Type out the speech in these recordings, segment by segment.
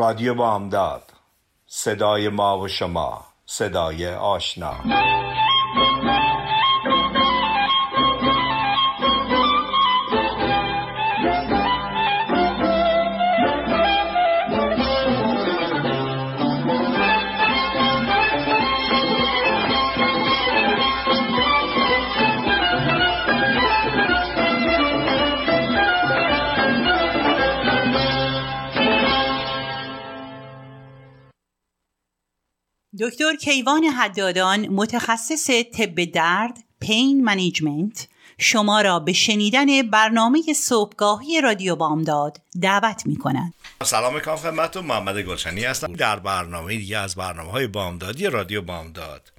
رادیو بامداد. صدای ما و شما. صدای آشنا. دکتر کیوان حدادان متخصص طب درد پین منیجمنت شما را به شنیدن برنامه صبحگاهی رادیو بامداد دعوت می کنند. سلام می‌کنم خدمتتون. محمد گلشنی هستم. در برنامه دیگه از برنامه های بامدادی رادیو بامداد.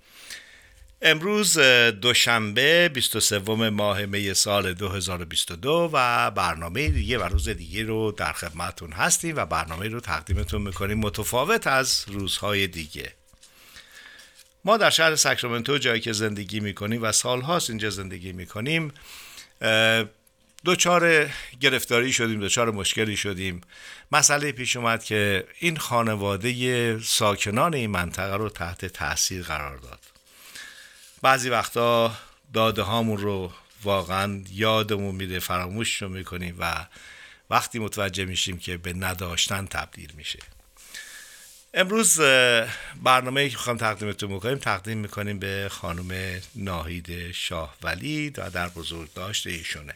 امروز دوشنبه 23 ماه می سال 2022 و برنامه دیگه و روز دیگه رو در خدمتتون هستیم و برنامه رو تقدیمتون می‌کنیم. متفاوت از روزهای دیگه. ما در شهر ساکرامنتو جایی که زندگی می‌کنیم و سالهاست اینجا زندگی می‌کنیم دوچار گرفتاری شدیم دوچار مشکلی شدیم. مسئله پیش اومد که این خانواده ساکنان این منطقه رو تحت تاثیر قرار داد. بعضی وقتا داده هامون رو واقعا یادمون میده فراموش رو می‌کنیم و وقتی متوجه میشیم که به نداشتن تبدیل میشه. امروز برنامه که خواهم تقدیمتون می‌کنیم تقدیم می‌کنیم به خانم ناهید شاه ولی و در بزرگ داشته ایشونه.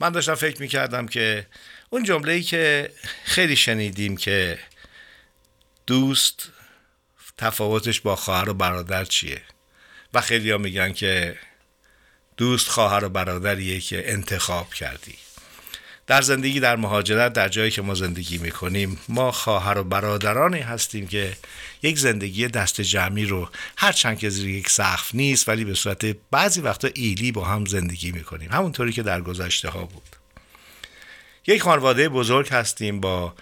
من داشتم فکر می‌کردم که اون جمله ای که خیلی شنیدیم که دوست تفاوتش با خواهر و برادر چیه؟ و خیلی میگن که دوست خواهر و برادریه که انتخاب کردی. در زندگی در مهاجرت در جایی که ما زندگی می‌کنیم ما خواهر و برادرانی هستیم که یک زندگی دست جمعی رو هرچند که زیر یک سقف نیست ولی به صورت بعضی وقتا ایلی با هم زندگی می‌کنیم. همونطوری که در گذشته ها بود. یک خانواده بزرگ هستیم با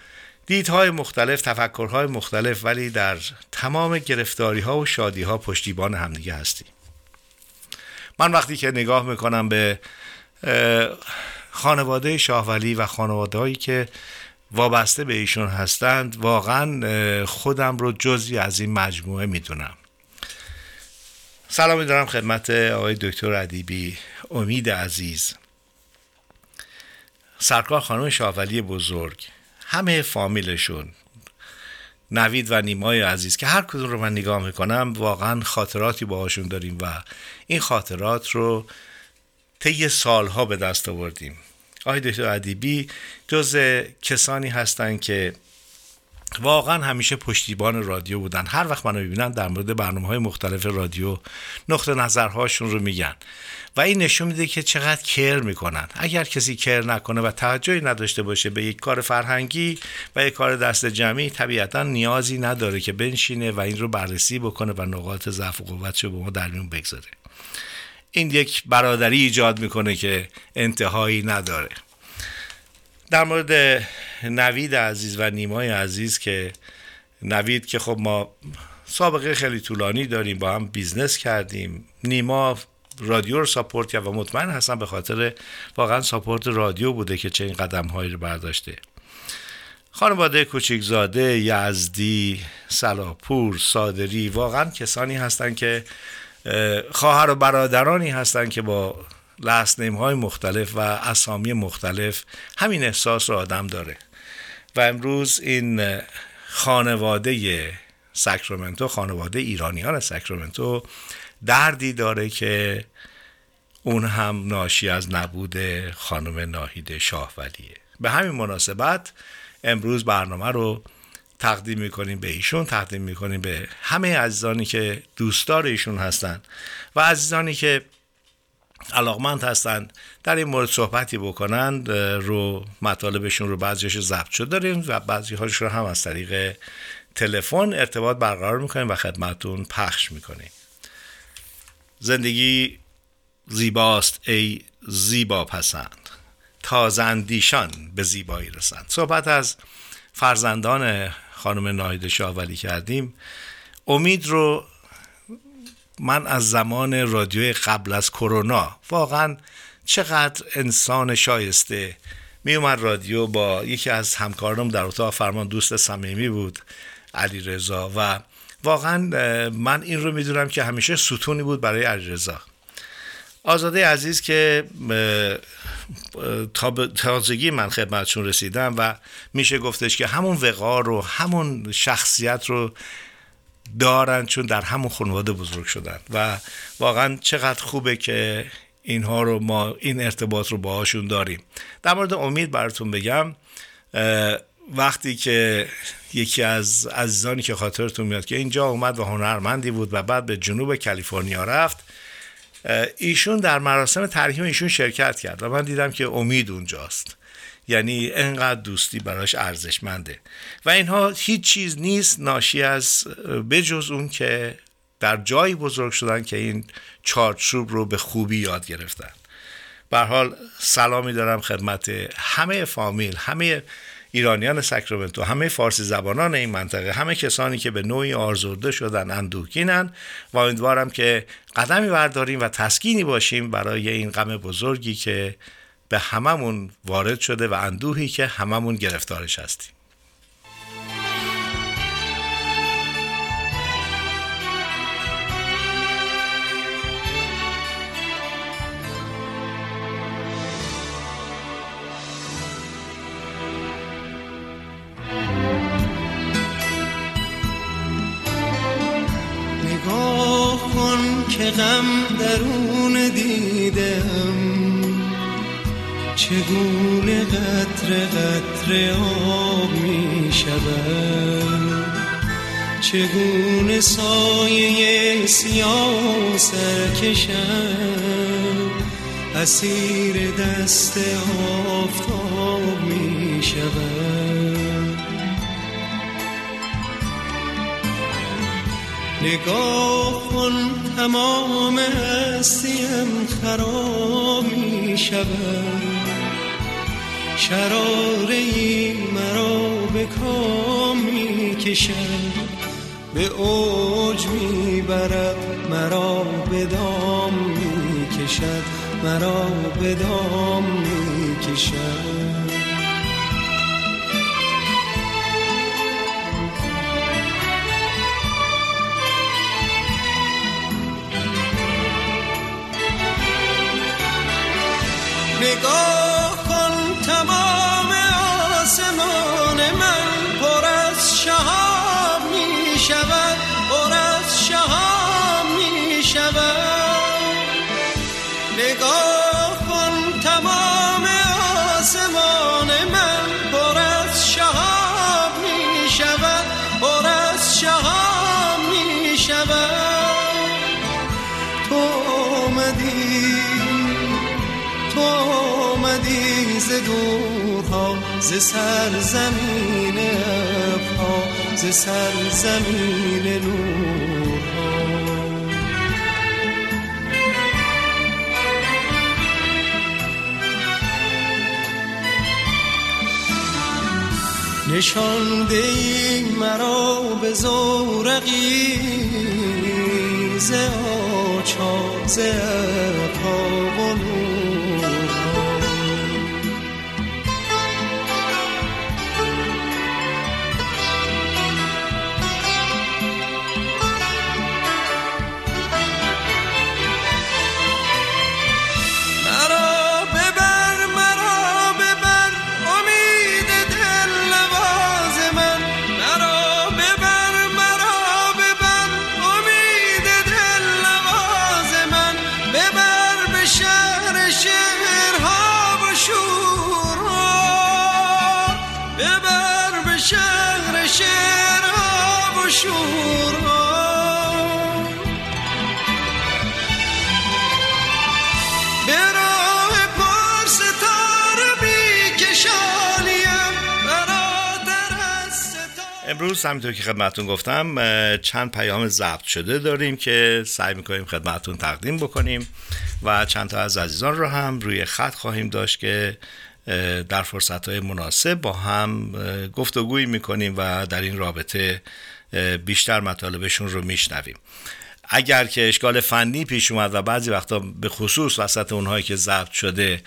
دیدهای مختلف تفکرهای مختلف ولی در تمام گرفتاری ها و شادی ها پشتیبان همدیگه هستیم. من وقتی که نگاه می‌کنم به خانواده شاهولی و خانواده هایی که وابسته به ایشون هستند واقعا خودم رو جزی از این مجموعه می‌دونم. سلام میدارم خدمت آقای دکتر ادیبی. امید عزیز. سرکار خانم شاهولی بزرگ همه فامیلشون نوید و نیمای عزیز که هر کدوم رو من نگاه می‌کنم واقعا خاطراتی باهاشون داریم و این خاطرات رو طی سالها به دست آوردیم. آقای دکتر ادیبی جز کسانی هستند که واقعا همیشه پشتیبان رادیو بودن. هر وقت منو ببینن در مورد برنامه های مختلف رادیو نقطه نظرهاشون رو میگن. و این نشون میده که چقدر کر می‌کنن. اگر کسی کر نکنه و توجهی نداشته باشه به یک کار فرهنگی و یک کار دست جمعی طبیعتا نیازی نداره که بنشینه و این رو بررسی بکنه و نقاط ضعف و قوتش رو به ما در میون بگذاره. این یک برادری ایجاد می‌کنه که انتهایی نداره. در مورد نوید عزیز و نیمای عزیز که نوید که خب ما سابقه خیلی طولانی داریم با هم business کردیم. نیما رادیو رو support کرد و مطمئن هستم به خاطر واقعا support رادیو بوده که چه این قدم هایی رو برداشته. خانواده کوچیکزاده یزدی سلاپور صادری واقعا کسانی هستند که خواهر و برادرانی هستند که با لسنیم های مختلف و اسامی مختلف همین احساس رو آدم داره. و امروز این خانواده ساکرامنتو خانواده ایرانیان ساکرامنتو دردی داره که اون هم ناشی از نبود خانم ناهید شاهولیه. به همین مناسبت امروز برنامه رو تقدیم می‌کنیم به ایشون تقدیم می‌کنیم به همه عزیزانی که دوستدار ایشون هستند و عزیزانی که علاقمند هستند در این مورد صحبتی بکنند رو مطالبشون رو بعضیش ضبط شده داریم و بعضی هاش رو هم از طریق تلفن ارتباط برقرار می‌کنیم و خدمتون پخش می‌کنیم. زندگی زیباست ای زیبا پسند. تازندیشان به زیبایی رسند. صحبت از فرزندان خانم ناهید شاولی کردیم. امید رو من از زمان رادیوی قبل از کرونا واقعا چقدر انسان شایسته می اومد رادیو با یکی از همکارانم در اتاق فرمان دوست صمیمی بود علی رضا و واقعا من این رو می‌دونم که همیشه ستونی بود برای علی رضا آزاده عزیز که تا تازگی من خدمتشون رسیدم و میشه گفتش که همون وقار رو همون شخصیت رو دارن چون در همون خانواده بزرگ شدن و واقعا چقدر خوبه که اینها رو ما این ارتباط رو باهاشون داریم. در مورد امید براتون بگم وقتی که یکی از عزیزانی که خاطرتون میاد که اینجا اومد و هنرمندی بود و بعد به جنوب کالیفرنیا رفت ایشون در مراسم ترحیم ایشون شرکت کرد و من دیدم که امید اونجاست. یعنی انقدر دوستی براش ارزشمنده. و اینها هیچ چیز نیست ناشی از بجز اون که در جایی بزرگ شدن که این چارچوب رو به خوبی یاد گرفتن. به حال سلامی دارم خدمت همه فامیل همه ایرانیان ساکرامنتو همه فارسی زبانان این منطقه همه کسانی که به نوعی آرزورده شدن اندوکینن و امیدوارم که قدمی برداریم و تسکینی باشیم برای این غم بزرگی که به هممون وارد شده و اندوهی که هممون گرفتارش هستیم. که غم درون دیدم. چگونه قطر قطر آب می شود چگونه سایه سیاه سرکشم اسیر دست آفتاب می شود نگاه کن تمام هستیم خراب می شود شراره مرا به کام می کشد به اوج می برد مرا به دام می کشد مرا به دام می کشد نگاه کن من پر از می شود ز سرزمین ابها ز سرزمین نورها. نشانده ای مرا به زورقی ز آچار ز ابها امروز همینطور که خدمتون گفتم چند پیام ضبط شده داریم که سعی می‌کنیم خدمتون تقدیم بکنیم و چند تا از عزیزان رو هم روی خط خواهیم داشت که در فرصت های مناسب با هم گفتگویی می‌کنیم و در این رابطه بیشتر مطالبشون رو میشنویم. اگر که اشکال فنی پیش اومد و بعضی وقتا به خصوص وسط اونهایی که ضبط شده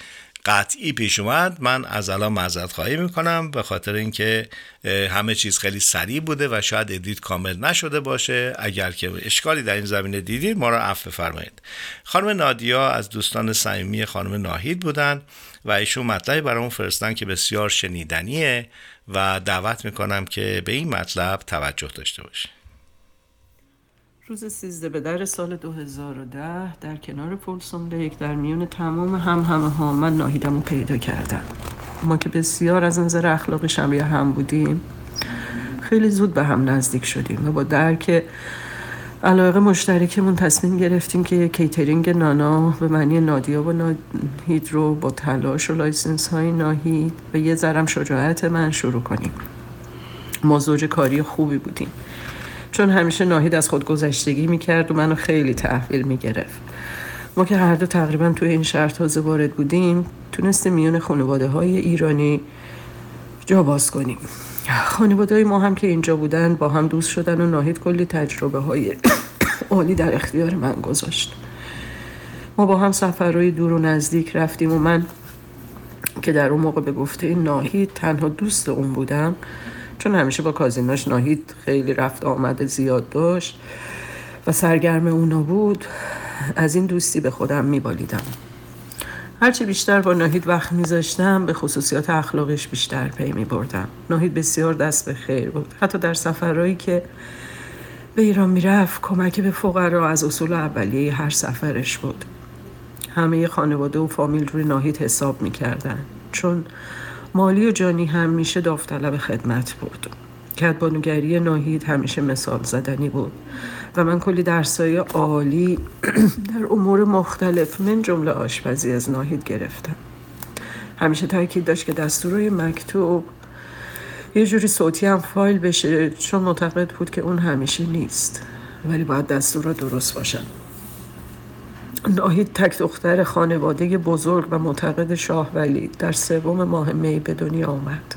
قطعی پیش اومد. من از الان معذرت خواهی می‌کنم به خاطر اینکه همه چیز خیلی سریع بوده و شاید edit کامل نشده باشه. اگر که اشکالی در این زمینه دیدید ما را عفو بفرمایید. خانم نادیا از دوستان صمیمی خانم ناهید بودن و ایشون مطلبی برامون فرستادن که بسیار شنیدنیه و دعوت می‌کنم که به این مطلب توجه داشته باشید. روز 13 به در سال 2010 در کنار پولسون لیک در میون تمام همهمه‌ها من ناهیدم رو پیدا کردم ما که بسیار از نظر اخلاقی شبیه هم بودیم خیلی زود به هم نزدیک شدیم و با درک علاقه مشترکمون تصمیم گرفتیم که کیترینگ نانا به معنی نادیا و ناهید رو با تلاش و license های ناهید و یه ذرم شجاعت من شروع کنیم. ما زوج کاری خوبی بودیم. چون همیشه ناهید از خود گذشتگی می‌کرد و منو خیلی تحویل می‌گرفت. ما که هر دو تقریبا توی این شهر تازه وارد بودیم تونستیم میون خانواده های ایرانی جا باز کنیم. خانواده های ما هم که اینجا بودن با هم دوست شدن و ناهید کلی تجربه های عالی در اختیار من گذاشت. ما با هم سفرهای دور و نزدیک رفتیم و من که در اون موقع به گفته ناهید تنها دوست اون بودم چون همیشه با کازیناش ناهید خیلی رفت آمده زیاد داشت و سرگرم اونا بود از این دوستی به خودم میبالیدم. هرچی بیشتر با ناهید وقت میذاشتم به خصوصیات اخلاقش بیشتر پی میبردم. ناهید بسیار دست به خیر بود. حتی در سفرهایی که به ایران می‌رفت کمک به فقرا از اصول اولیه هر سفرش بود. همه خانواده و فامیل روی ناهید حساب می‌کردن. چون مالی و جانی هم میشه داوطلب خدمت بود. کدبانوگری ناهید همیشه مثال زدنی بود. و من کلی درسای عالی در امور مختلف من جمله آشپزی از ناهید گرفتم. همیشه تاکید داشت که دستورای مکتوب یه جوری صوتی هم فایل بشه چون معتقد بود که اون همیشه نیست. ولی باید دستور درست باشن. ناهید تک دختر خانواده بزرگ و معتقد شاه ولی در سوم ماه می به دنیا آمد.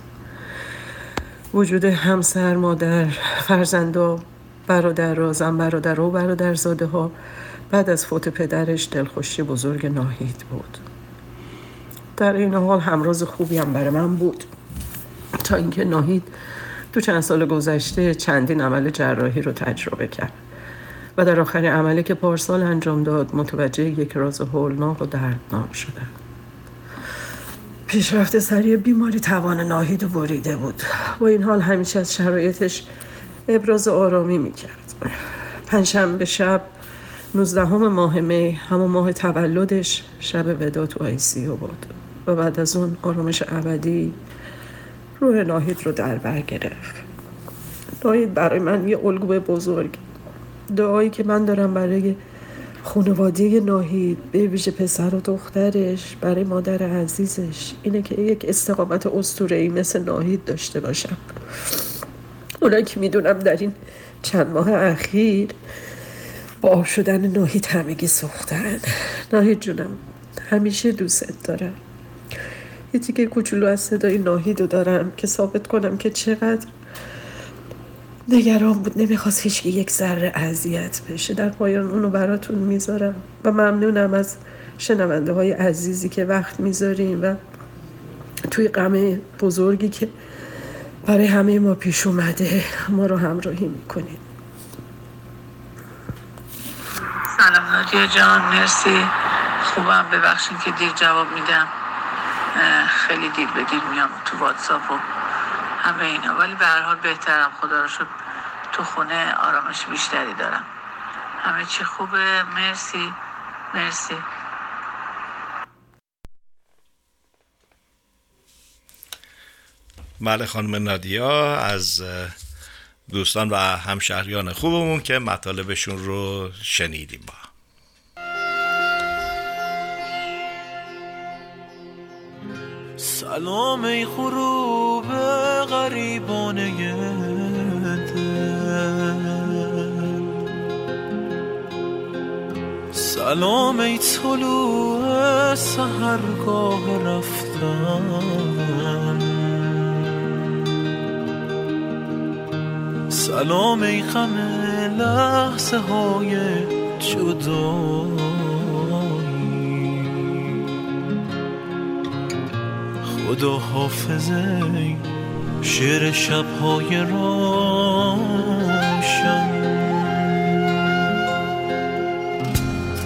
وجود همسر مادر فرزندا برادر زن برادر و برادرزاده ها بعد از فوت پدرش دلخوشی بزرگ ناهید بود. در این حال همراز خوبی هم برای من بود. تا اینکه ناهید تو چند سال گذشته چندین عمل جراحی رو تجربه کرد. و در آخر عملی که پارسال انجام داد متوجه یک راز هولناک و دردناک شده. پیشرفت سریع بیماری توان ناهید و بریده بود. با این حال همیشه از شرایطش ابراز آرامی می‌کرد. پنجشنبه شب نوزدهم ماه می همون ماه تولدش شب ودا تو آی سی بود. و بعد از اون آرامش ابدی روح ناهید رو در بر گرفت. ناهید برای من یه الگوی بزرگ. دعایی که من دارم برای خانواده ناهید به ویژه پسر و دخترش برای مادر عزیزش اینه که یک استقامت ای مثل ناهید داشته باشم. اونا که می‌دونم در این چند ماه اخیر با شدن ناهید همگی سوختن. ناهید جونم همیشه دوست دارم. یه تیکه کوچولو از صدای ناهید دارم که ثابت کنم که چقدر نگران بود نمی‌خواست هیچ یک ذره اذیت بشه. در پایان اونو براتون می‌ذارم و ممنونم از شنونده های عزیزی که وقت می‌ذاریم و توی غم بزرگی که برای همه ما پیش اومده ما رو همراهی می‌کنیم سلام نادیا جان مرسی. خوبم ببخشید که دیر جواب میدم. خیلی دیر به دیر میام تو واتساپ و همه اینا. ولی به هر حال بهترم خدا رو شد تو خونه آرامش بیشتری دارم. همه چی خوبه. مرسی. مرسی. بله خانم نادیا از دوستان و همشهریان خوبمون که مطالبشون رو شنیدیم با. سلام ای غروب غریبانه دل سلام ای طلوع سهرگاه رفتن. سلام ای غم لحظه های جدایی. خدا حافظه شعر شبهای روشن.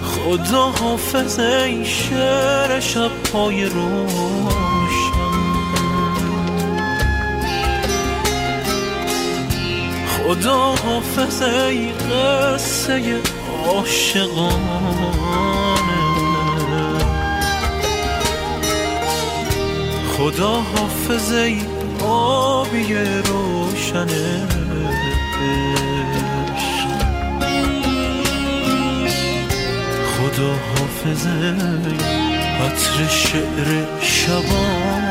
خدا حافظ ای شعر شبهای روشن. خدا حافظ ای قصه عاشقانه. خدا حافظ ای آبی روشن. خدا حافظ ای عطر شعر شبانه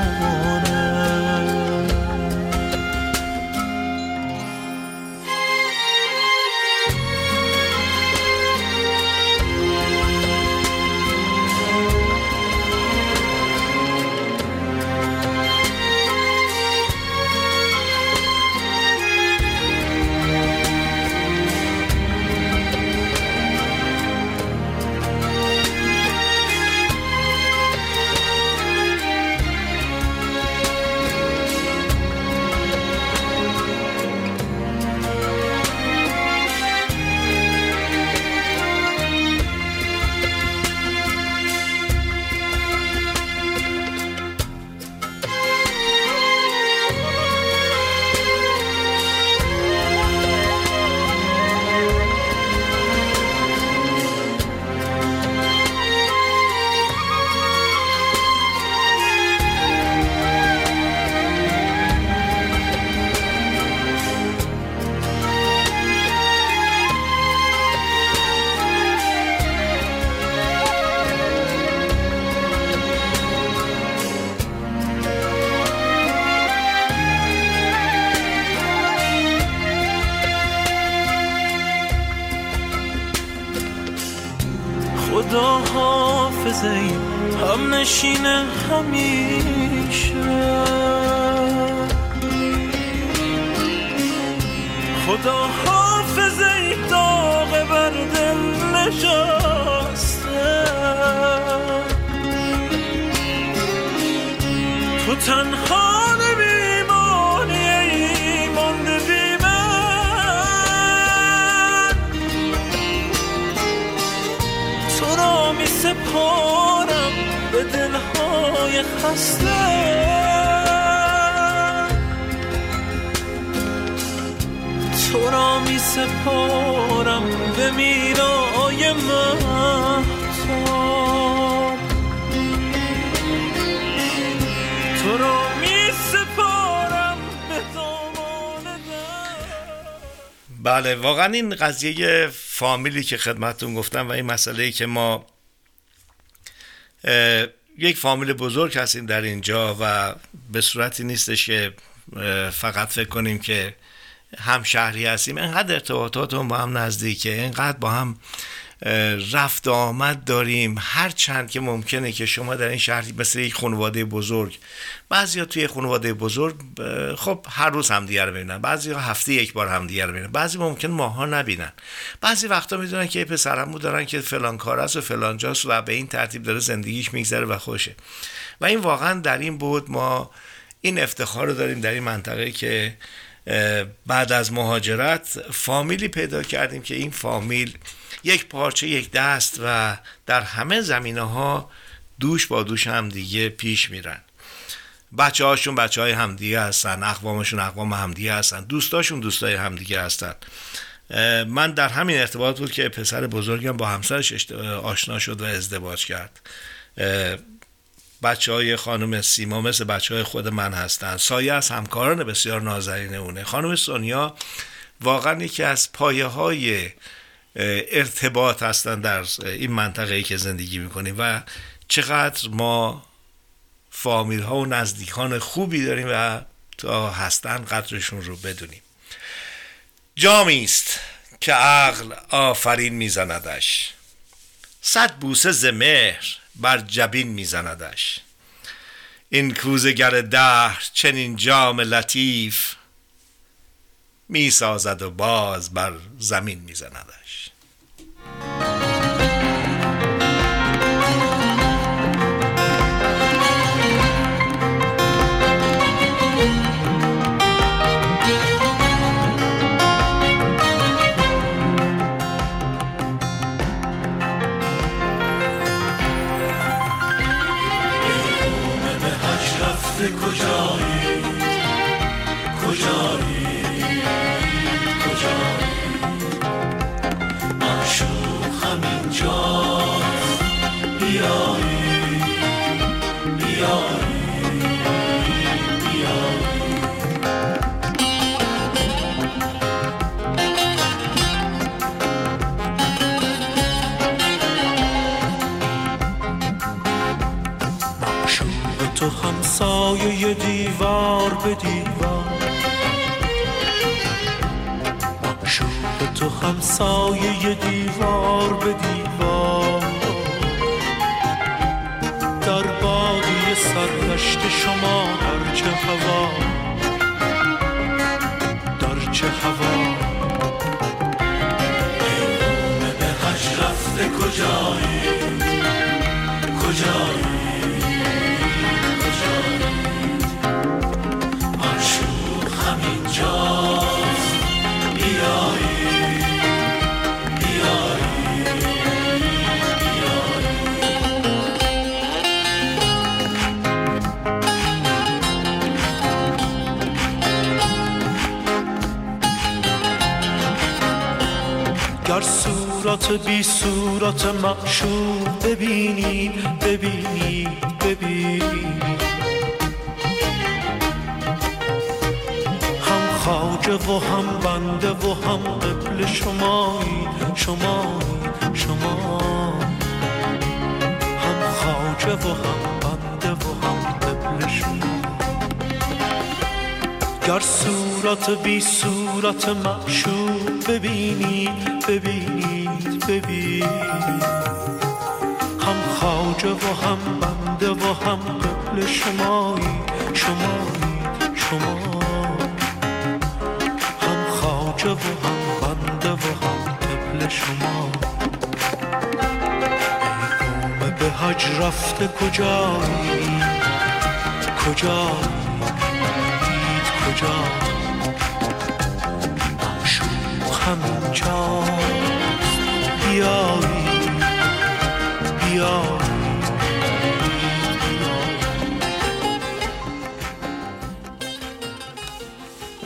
نشین همیشه. خدا حافظ ای داغ بر دل نشسته. تو تنها خسته. تو را می سپارم به میرای مهتاب. تو را می سپارم به بله واقعا این قضیه فامیلی که خدمتون گفتم و این مسئله که ما یک فامیل بزرگ هستیم در اینجا و به صورتی نیستش که فقط فکر کنیم که هم شهری هستیم. انقدر ارتباطاتمون با هم نزدیکه. انقدر با هم رفت آمد داریم. هر چند که ممکنه که شما در این شهر مثل یک خانواده بزرگ بعضیا توی خانواده بزرگ خب هر روز همدیگه رو ببینن بعضی هفته یک بار همدیگه رو ببینن بعضی ممکن ماها نبینن. بعضی وقتا می‌دونن که یه پسرمو دارن که فلان کار است و فلان جاست و به این ترتیب داره زندگیش میگذره و خوشه. و این واقعا در این بود ما این افتخار رو داریم در این منطقه که بعد از مهاجرت فامیلی پیدا کردیم که این فامیل یک پارچه یک دست و در همه زمینه ها دوش با دوش هم دیگه پیش میرن. بچه هاشون بچه های همدیگه هستن اقوامشون اقوام همدیگه هستن دوستاشون دوستای همدیگه هستن. من در همین ارتباط بود که پسر بزرگم با همسرش آشنا شد و ازدواج کرد. بچه های خانم سیما مثل بچه های خود من هستن. سایه از همکاران بسیار نازنین اونه. خانم سونیا واقعا یکی از پایه های ارتباط هستن در این منطقه ای که زندگی می‌کنیم و چقدر ما فامیل ها و نزدیکان خوبی داریم و تا هستن قدرشون رو بدونیم. جامی است که عقل آفرین میزندش. صد بوسه ز مهر بر جبین میزندش. این کوزگر دهر چنین جام لطیف می‌سازد و باز بر زمین میزندش. همسایه دیوار به دیوار. معشوق تو همسایه دیوار به دیوار. در بادی سرنشت شما در چه هوا صورت بی صورت معشوق ببینی ببینی ببینی. هم خواجه و هم بنده و هم قبل شمایی شمایی شما هم خواجه و هم بنده و هم قبل شما گر صورت بی صورت معشوق ببینی ببینید ببینید هم خواجه و هم بنده و هم قبل شمایی شمایی شما هم خواجه و هم بنده و هم قبل شما به حج رفته کجایی؟ کجایی؟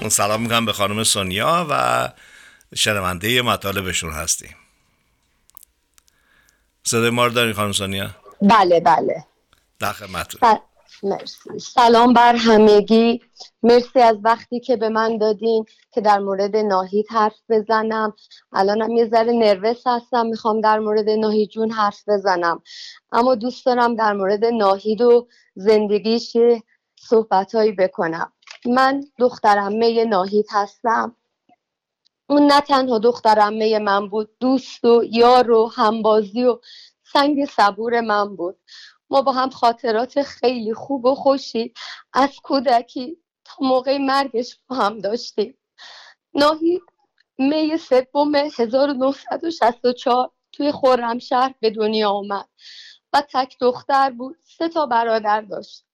سلام می‌کنم به خانم سونیا و شنونده مطالبشون هستیم. صدای ما رو دارین خانم سونیا؟ بله بله. در خدمتتون مرسی. سلام بر همگی. مرسی از وقتی که به من دادین که در مورد ناهید حرف بزنم. الانم یه ذره نروس هستم می‌خوام در مورد ناهید جون حرف بزنم. اما دوست دارم در مورد ناهید و زندگیش صحبت بکنم. من دخترمه ناهید هستم. اون نه تنها دخترمه من بود دوست و یار و همبازی و سنگ صبور من بود. ما با هم خاطرات خیلی خوب و خوشی از کودکی تا موقع مرگش با هم داشتیم. ناهید می سوم 1964 توی خرمشهر به دنیا آمد و تک دختر بود سه تا برادر داشت.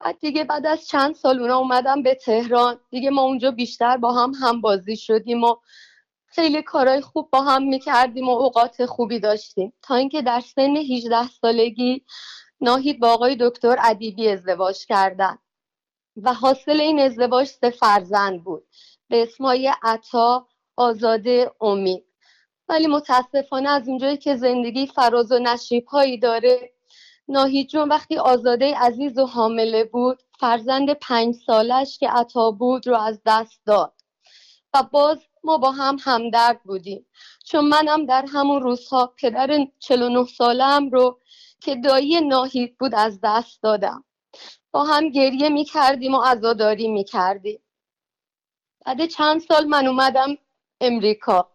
بعد دیگه بعد از چند سال اونا اومدم به تهران. دیگه ما اونجا بیشتر با هم هم بازی شدیم و خیلی کارهای خوب با هم می‌کردیم و اوقات خوبی داشتیم. تا اینکه در سن 18 سالگی ناهید با آقای دکتر ادیبی ازدواج کردن و حاصل این ازدواج سه فرزند بود. به اسمای عطا آزاده امید. ولی متاسفانه از اونجایی که زندگی فراز و نشیب هایی داره ناهید جون وقتی آزاده عزیز و حامله بود فرزند پنج سالش که عطا بود رو از دست داد. و باز ما با هم همدرد بودیم. چون منم در همون روزها پدر 49 سالم رو که دایی ناهید بود از دست دادم. با هم گریه می کردیم و عزاداری می کردیم بعد چند سال من اومدم امریکا.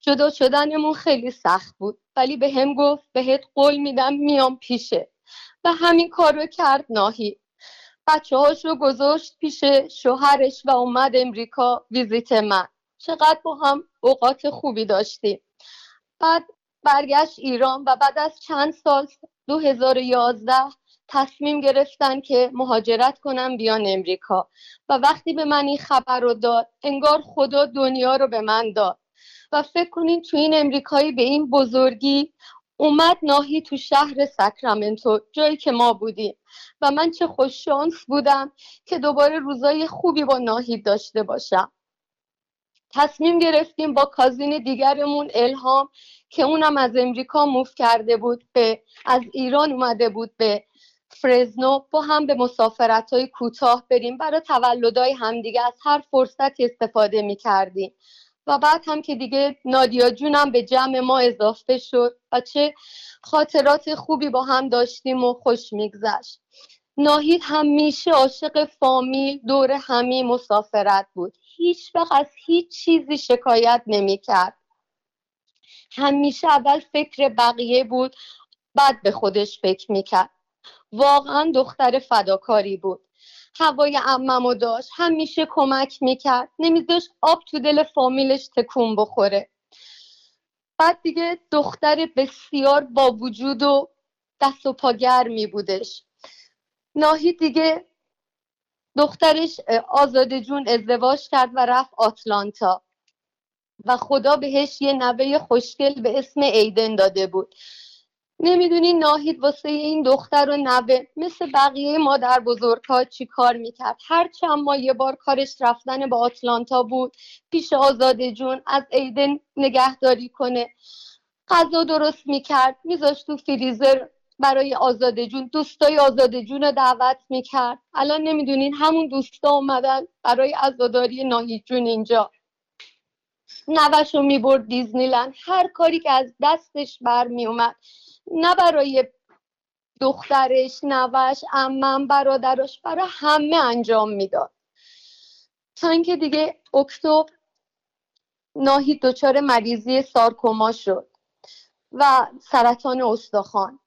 جدا شدنمون خیلی سخت بود. ولی به هم گفت بهت قول میدم میام پیشه و همین کار رو کرد ناهی. بچه هاش رو گذاشت پیش شوهرش و اومد امریکا ویزیت من. چقدر با هم اوقات خوبی داشتیم. بعد برگشت ایران و بعد از چند سال 2011 تصمیم گرفتن که مهاجرت کنم بیان امریکا. و وقتی به من این خبر رو داد انگار خدا دنیا رو به من داد. و فکر کنین تو این امریکایی به این بزرگی اومد ناهی تو شهر ساکرامنتو جایی که ما بودیم. و من چه خوش شانس بودم که دوباره روزای خوبی با ناهید داشته باشم. تصمیم گرفتیم با کازین دیگرمون الهام که اونم از امریکا موف کرده بود به از ایران اومده بود به فرزنو با هم به مسافرت های کوتاه بریم. برای تولدهای همدیگه از هر فرصتی استفاده می کردیم و بعد هم که دیگه نادیا جونم به جمع ما اضافه شد و چه خاطرات خوبی با هم داشتیم و خوش میگذشت. ناهید همیشه عاشق فامیل دور همی مسافرت بود. هیچ وقت از هیچ چیزی شکایت نمی‌کرد. همیشه اول فکر بقیه بود بعد به خودش فکر می‌کرد. واقعا دختر فداکاری بود. هوای اممو داشت. همیشه کمک می‌کرد. نمیذاشت آب تو دل فامیلش تکون بخوره. بعد دیگه دختر بسیار با وجود و دست و پا گرمی بودش. ناهی دیگه دخترش آزاده جون ازدواج کرد و رفت آتلانتا. و خدا بهش یه نوه خوشگل به اسم ایدن داده بود. نمی‌دونی ناهید واسه این دختر و نوه مثل بقیه مادر بزرگها چی کار می‌کرد. هر چند ما یه بار کارش رفتن به آتلانتا بود. پیش آزاده جون از ایدن نگهداری کنه. غذا درست می‌کرد. میذاشت تو فریزر برای آزاده جون. دوستای آزاده جون رو دعوت می‌کرد. الان نمی‌دونین همون دوستا اومدن برای عزاداری ناهید جون اینجا. نوش رو می‌برد دیزنیلند. هر کاری که از دستش برمیومد نه برای دخترش نوش امم برادرش برای همه انجام می‌داد. تا اینکه دیگه اکتبر ناهید دچار مریضی سارکوما شد و سرطان استخوان.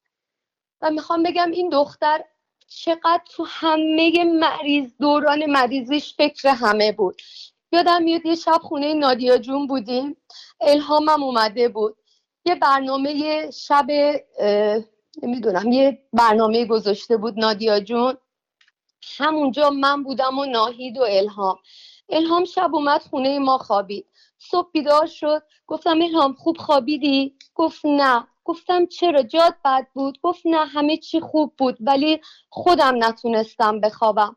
و می‌خوام بگم این دختر چقدر تو همه مریض دوران مریضیش فکر همه بود. یادم میاد یه شب خونه نادیا جون بودیم. الهامم اومده بود. یه برنامه شب نمی‌دونم یه برنامه گذاشته بود نادیا جون. همونجا من بودم و ناهید و الهام. الهام شب اومد خونه ما خوابید. صبح بیدار شد. گفتم الهام خوب خوابیدی؟ گفت نه. گفتم چرا؟ جاد بد بود. گفت نه همه چی خوب بود ولی خودم نتونستم بخوابم.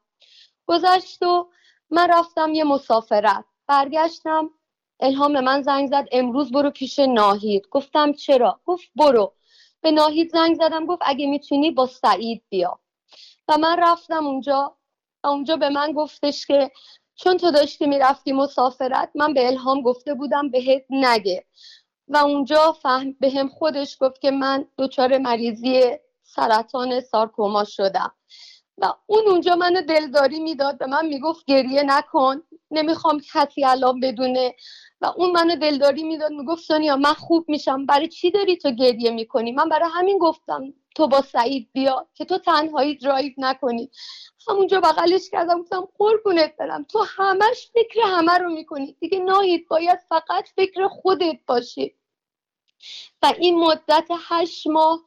گذشت و من رفتم یه مسافرت. برگشتم الهام به من زنگ زد امروز برو پیش ناهید. گفتم چرا؟ گفت برو. به ناهید زنگ زدم گفت اگه می‌تونی با سعید بیا. و من رفتم اونجا. و اونجا به من گفتش که چون تو داشتی می‌رفتی مسافرت من به الهام گفته بودم بهت نگه. و اونجا فهم به هم خودش گفت که من دچار مریضی سرطان سارکوما شدم. و اون اونجا منو دلداری می‌داد به من می‌گفت گریه نکن. نمی‌خوام کسی الان بدونه و اون منو دلداری می‌داد می‌گفت سونیا من خوب میشم. برای چی داری تو گریه می‌کنی؟ من برای همین گفتم تو با سعید بیا که تو تنهایی درایو نکنی. همونجا بغلش کردم گفتم قربونت برم. تو همش فکر همه رو می‌کنی. دیگه ناهید باید فقط فکر خودت باشی. و این مدت هشت ماه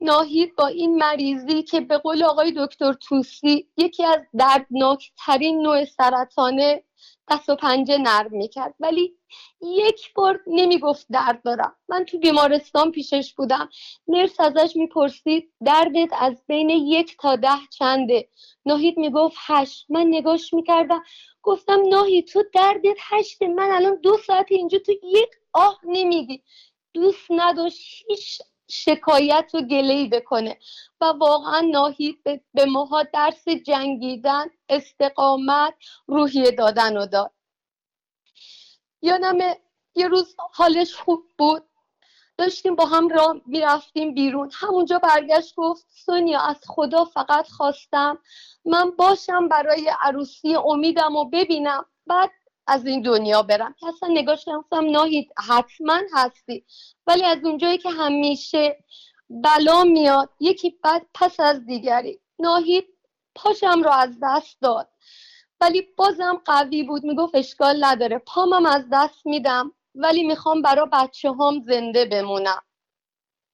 ناهید با این مریضی که به قول آقای دکتر توسی یکی از دردناکترین نوع سرطانه دست و پنجه نرم می‌کرد. ولی یک بار نمی‌گفت درد دارم. من تو بیمارستان پیشش بودم. نرس ازش می‌پرسید دردت از بین یک تا ده چنده؟ ناهید می‌گفت هشت. من نگاش می‌کردم. گفتم ناهید تو دردت هشته من الان دو ساعت اینجا تو یک آه نمیگی. دوست نداشت. هیچ شکایت و گلهی بکنه. و واقعا ناهید به ماها درس جنگیدن استقامت روحیه دادن و داد. یادم یه روز حالش خوب بود. داشتیم با هم را می‌رفتیم بیرون. همونجا برگشت گفت سونیا از خدا فقط خواستم من باشم برای عروسی امیدم و ببینم. بعد از این دنیا برم. اصلا نگاه شناسم ناهید حتما هستی. ولی از اونجایی که همیشه بلا میاد یکی بعد پس از دیگری. ناهید پاشم رو از دست داد. ولی بازم قوی بود. می‌گفت اشکال نداره. پامم از دست میدم. ولی می‌خوام برا بچه هام زنده بمونم.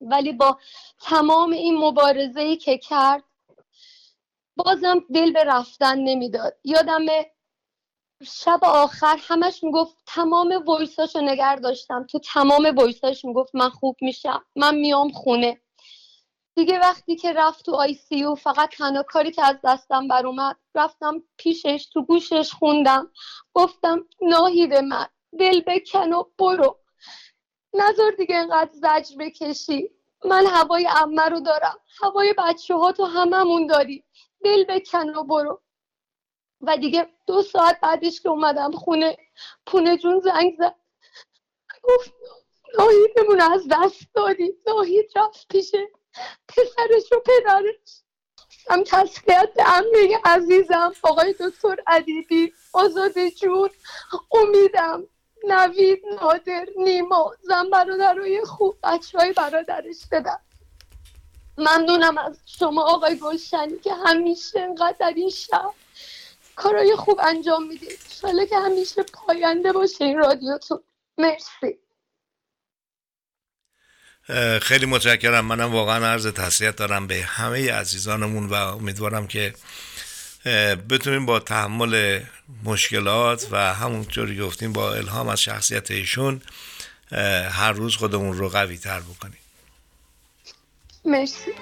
ولی با تمام این مبارزه ای که کرد بازم دل به رفتن نمی‌داد. یادم شب آخر همش می‌گفت تمام وایساشو نگر داشتم. تو تمام وایساش می‌گفت من خوب میشم. من میام خونه. دیگه وقتی که رفت تو آی سی او فقط تنها کاری که از دستم بر اومد رفتم پیشش تو گوشش خوندم. گفتم ناهید من دل بکن و برو. نظر دیگه انقدر زجر بکشی. من هوای امه رو دارم. هوای بچه ها تو هممون داری دل بکن و برو. و دیگه دو ساعت بعدش که اومدم خونه پونه جون زنگ زد. گفت ناهیدمون از دست دادی. ناهید رفت پیشه پسرش و پدرش. هم تسلیت به امه عزیزم آقای دکتر عدیدی آزاد جون. امیدم نوید نادر نیما زن برادرای خوب بچه های برادرش بدم ممنونم از شما آقای گلشنی که همیشه انقدر در این شب کارای خوب انجام می‌دید شاله که همیشه پاینده باشه این رادیوتون. مرسی. خیلی متشکرم. منم واقعا عرض تسلیت دارم به همه عزیزانمون و امیدوارم که بتونیم با تحمل مشکلات و همونطوری گفتیم با الهام از شخصیت ایشون هر روز خودمون رو قوی تر بکنیم. مرسی.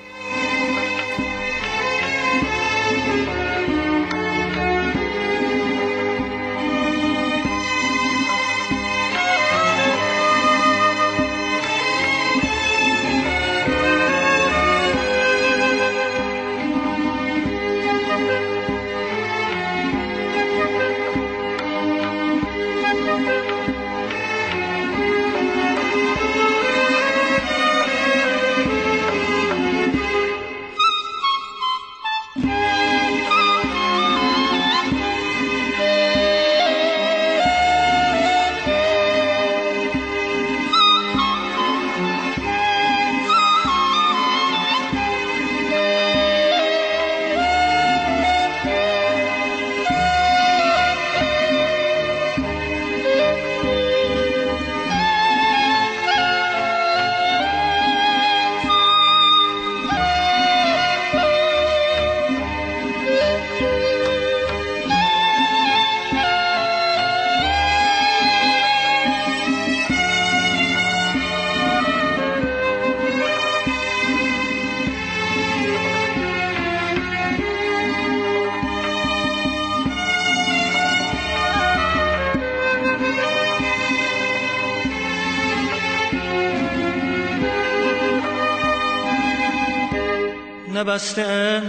نبسته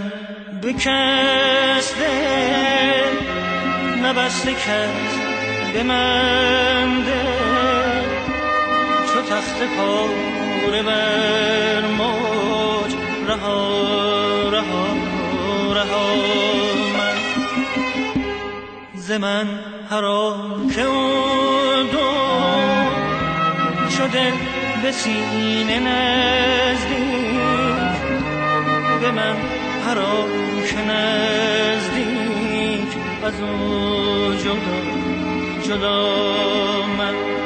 دل نبسته کس به من دل چو تخت پاره بر موج. رها رها رها. من ز من هرا که دو. شده به سینه نزدیک. من هر که نزدیک از او جدا جدا من.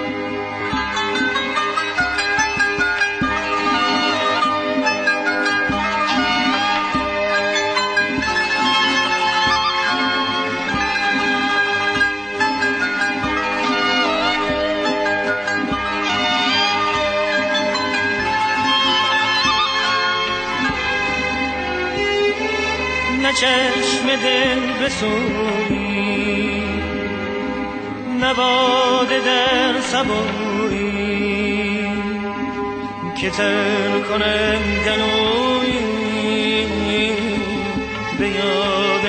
چشم دل بسوی نواده در سبوی که تر کنم گلوی به یاد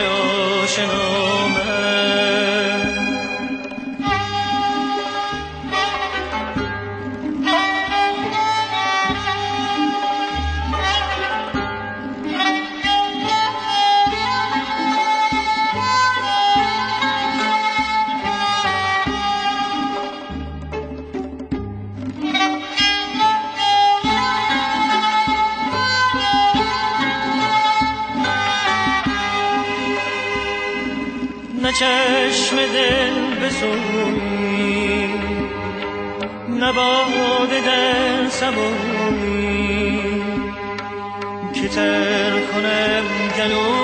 چشم دل بسوی نباد در سبوی که تر کنم گلوی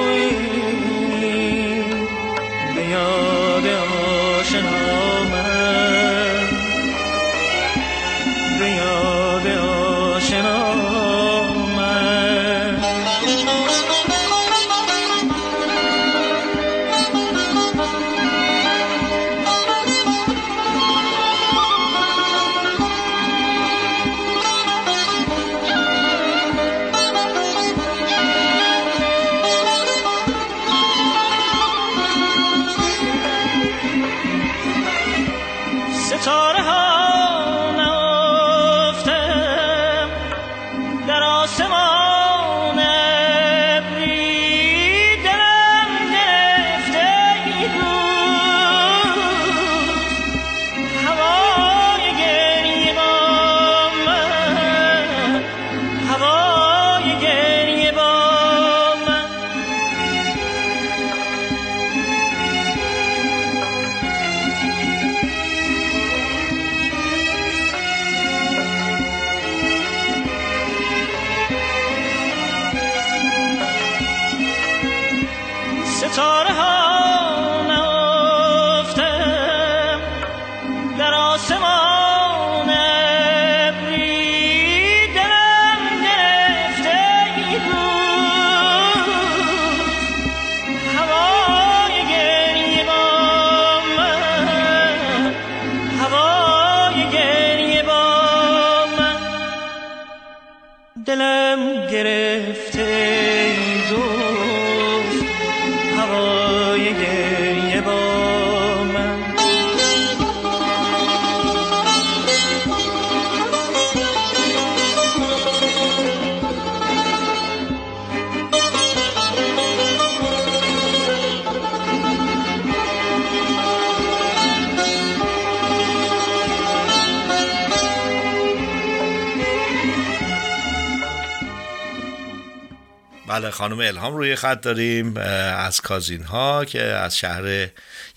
خانم الهام روی خط داریم از کازین ها که از شهر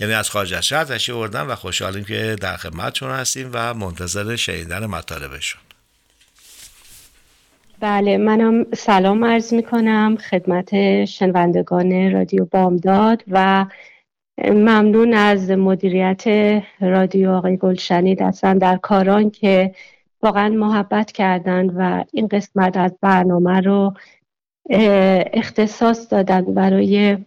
یعنی از خارج از شهر تشریف آوردن و خوشحالیم که در خدمتشون هستیم و منتظر شنیدن مطالبشون. بله منم سلام عرض می کنم خدمت شنوندگان رادیو بامداد و ممنون از مدیریت رادیو آقای گلشنی دستن در کاران که واقعا محبت کردند و این قسمت از برنامه رو اختصاص دادن برای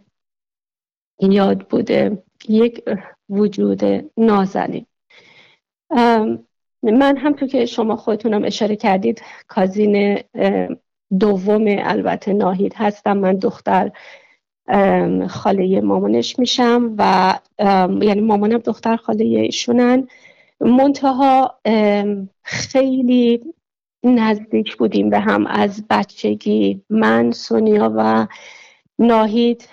یاد بوده. یک وجود نازنین. من هم تو که شما خودتونم اشاره کردید کازین دوم البته ناهید هستم. من دختر خاله مامانش میشم و یعنی مامانم دختر خاله ایشونن. منتها خیلی نزدیک بودیم به هم از بچگی من سونیا و ناهید.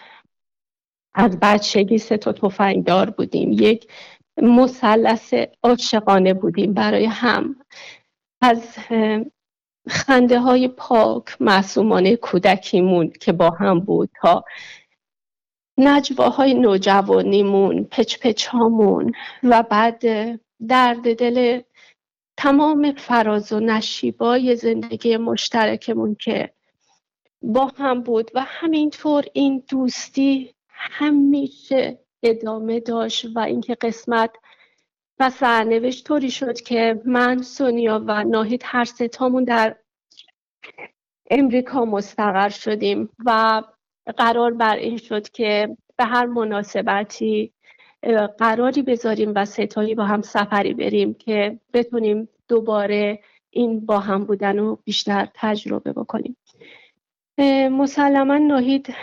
از بچگی سه تا تفنگدار بودیم. یک مثلث عاشقانه بودیم برای هم. از خنده های پاک معصومانه کودکیمون که با هم بود تا نجواهای نوجوانیمون پچ پچ هامون و بعد درد دل تمام فراز و نشیبای زندگی مشترکمون که با هم بود و همینطور این دوستی همیشه ادامه داشت و اینکه قسمت و سرنوشت طوری شد که من سونیا و ناهید هر ستامون در امریکا مستقر شدیم و قرار بر این شد که به هر مناسبتی قراری بذاریم و ستایی با هم سفری بریم که بتونیم دوباره این با هم بودن رو بیشتر تجربه بکنیم. مسلما ناهید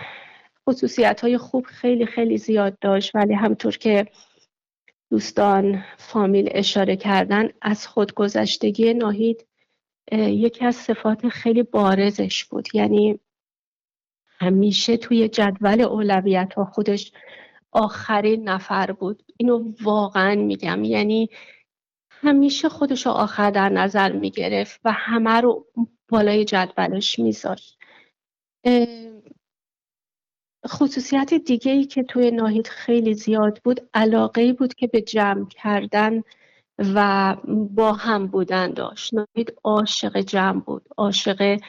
خصوصیت های خوب خیلی خیلی زیاد داشت ولی همطور که دوستان فامیل اشاره کردن از خودگذشتگی ناهید یکی از صفات خیلی بارزش بود. یعنی همیشه توی جدول اولویت ها خودش آخرین نفر بود. اینو واقعا میگم. یعنی همیشه خودش رو آخر در نظر می‌گرفت و همه رو بالای جدولش میذاشت. خصوصیت دیگه ای که توی ناهید خیلی زیاد بود علاقه بود که به جمع کردن و با هم بودن داشت. ناهید عاشق جمع بود عاشق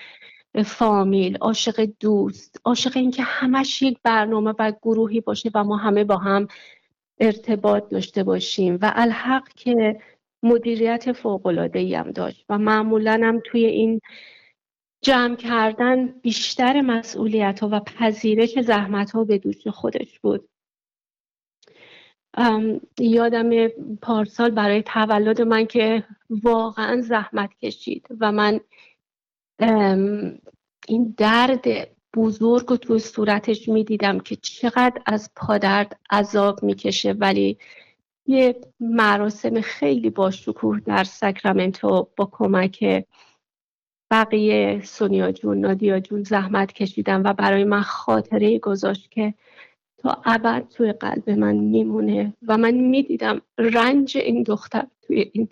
فامیل عاشق دوست عاشق اینکه همش یک برنامه و گروهی باشه و ما همه با هم ارتباط داشته باشیم. و الحق که مدیریت فوق ای هم داشت و معمولا هم توی این جمع کردن بیشتر مسئولیت ها و پذیرش زحمت ها به دوش خودش بود. یادم پارسال برای تولد من که واقعا زحمت کشید و من این درد بزرگ رو توی صورتش می‌دیدم که چقدر از پادرد عذاب می‌کشه ولی یه مراسم خیلی باشکوه در ساکرامنتو با کمک بقیه سونیا جون نادیا جون زحمت کشیدم و برای من خاطره گذاشت که تا ابد توی قلب من میمونه و من می‌دیدم رنج این دختر توی این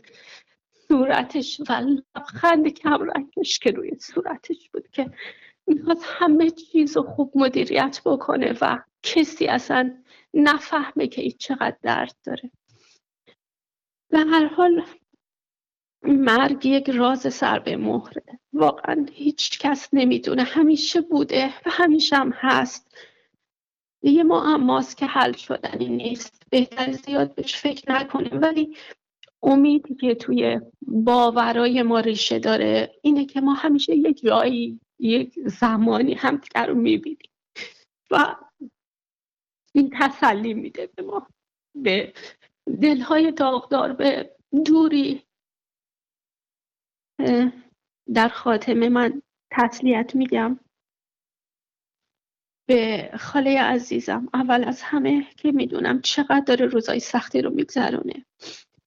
صورتش و لبخند کم رنگش که روی صورتش بود که می‌خواد همه چیز رو خوب مدیریت بکنه و کسی اصلا نفهمه که این چقدر درد داره. به هر حال مرگ یک راز سر به مهره. واقعا هیچ کس نمی‌دونه. همیشه بوده و همیشه هم هست. یه معماست که حل شدنی نیست. بهتر زیاد بهش فکر نکنیم. ولی امیدی که توی باورای ما ریشه داره اینه که ما همیشه یه جایی یک زمانی همدیگر رو می‌بینیم. و این تسلی میده به ما به دلهای داغدار به دوری در خاتمه من تسلیت میگم. به خاله عزیزم اول از همه که می‌دونم چقدر داره روزای سختی رو میگذرونه.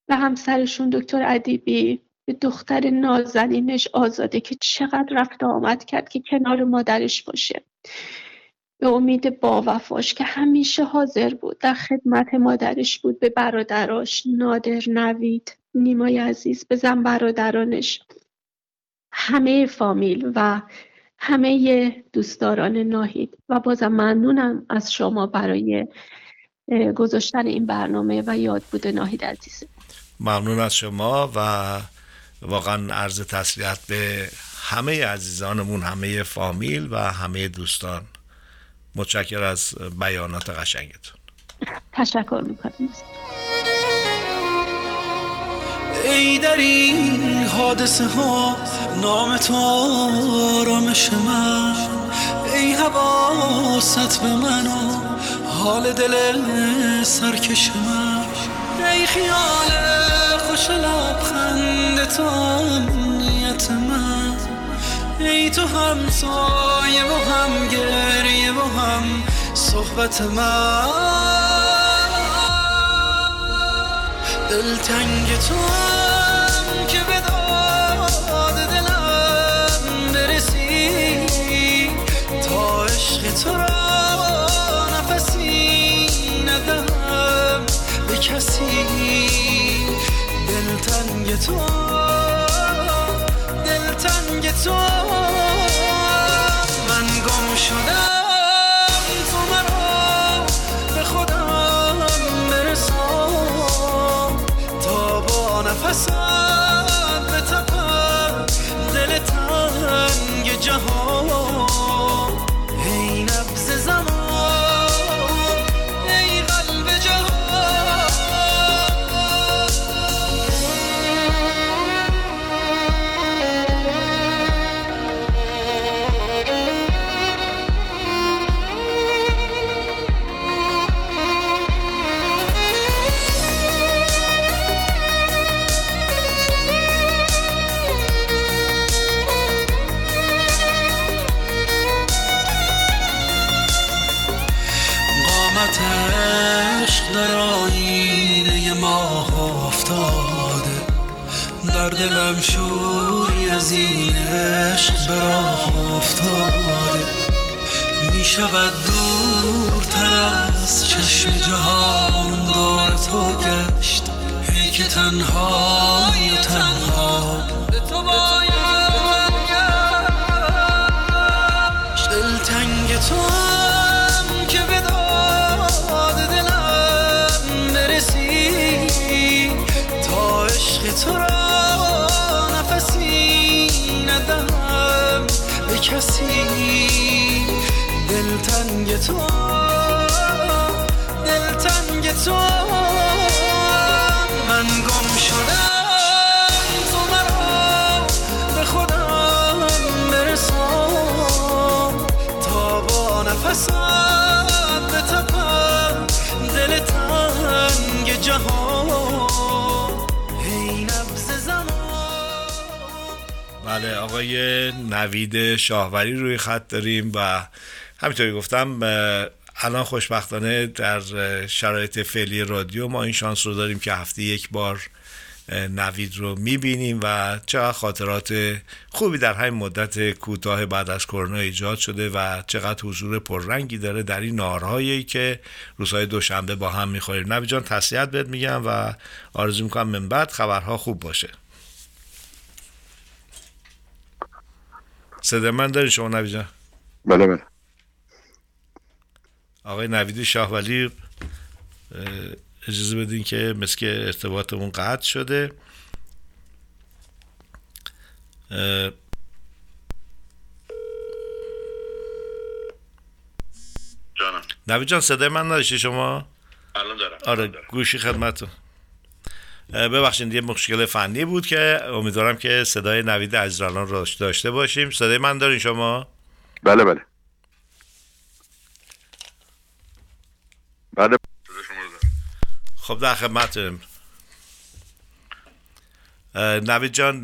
و همسرشون دکتر ادیبی به دختر نازنینش آزاده که چقدر رفت آمد کرد که کنار مادرش باشه. به امید با وفاش که همیشه حاضر بود. در خدمت مادرش بود به برادراش نادر نوید نیمای عزیز به زن برادرانش. همه فامیل و همه دوستداران ناهید. و بازم ممنونم از شما برای گذاشتن این برنامه و یاد بوده ناهید عزیز. ممنون از شما و واقعا عرض تسلیت به همه عزیزانمون همه فامیل و همه دوستان. متشکر از بیانات قشنگتون. تشکر می‌کنم. ای در این حادثه ها نام تو آرامش من. ای حواست به من و حال دل سرکش من. ای خیال خوش لبخند تو امنیت من. ای تو هم سایه و هم گریه و هم صحبت من. دلتنگ تو هم که به داد دلم برسی. تا عشق تو را نفسی ندم به کسی. دلتنگ تو دلتنگ تو. من گم شدم. تو مرا به خودم برسان. تا با نفست به دل تنگ جهان. از این عشق به افتاده می شود دورتر از چشم جهان دار تو گشت. ای که تنهایی و تنها تو دلتنگ تو. من گم شدم تو مرا به خودم برسان. تا با نفسم به تپم دل تنگ جهان. هی نبز زمان. بله آقای نوید شاهوری روی خط داریم و همینطوری گفتم الان خوشبختانه در شرایط فعلی رادیو ما این شانس رو داریم که هفته یک بار نوید رو می‌بینیم و چقدر خاطرات خوبی در همین مدت کوتاه بعد از کرونا ایجاد شده و چقدر حضور پررنگی داره در این نارهایی که روزهای دوشنبه با هم می‌خوریم. نوید جان تسلیت بهت میگم و آرزو می‌کنم من بعد خبرها خوب باشه. صدا من داری شما نوید جان؟ بله بله. آقای نوید شاهولی اه، اجازه بدین که مثل که ارتباطمون قطع شده. جانم. نوید جان صدای من نداشتی شما؟ الان دارم آره گوشی خدمتتون. ببخشید یه مشکل فنی بود که امیدوارم که صدای نوید عزیز الان را داشته باشیم. صدای من دارین شما؟ بله بله. خب در اه، نوید جان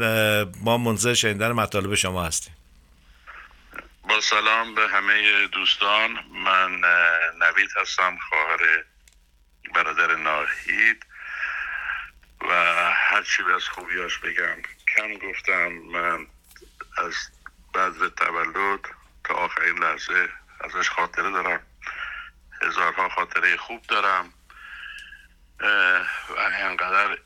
ما منظر شنیدن مطالب شما هستیم. با سلام به همه دوستان. من نوید هستم خواهر برادر ناهید. و هر چی از خوبیاش بگم کم گفتم من از بعد تولد تا آخرین لحظه ازش خاطره دارم. هزارها خاطره خوب دارم. و اینقدر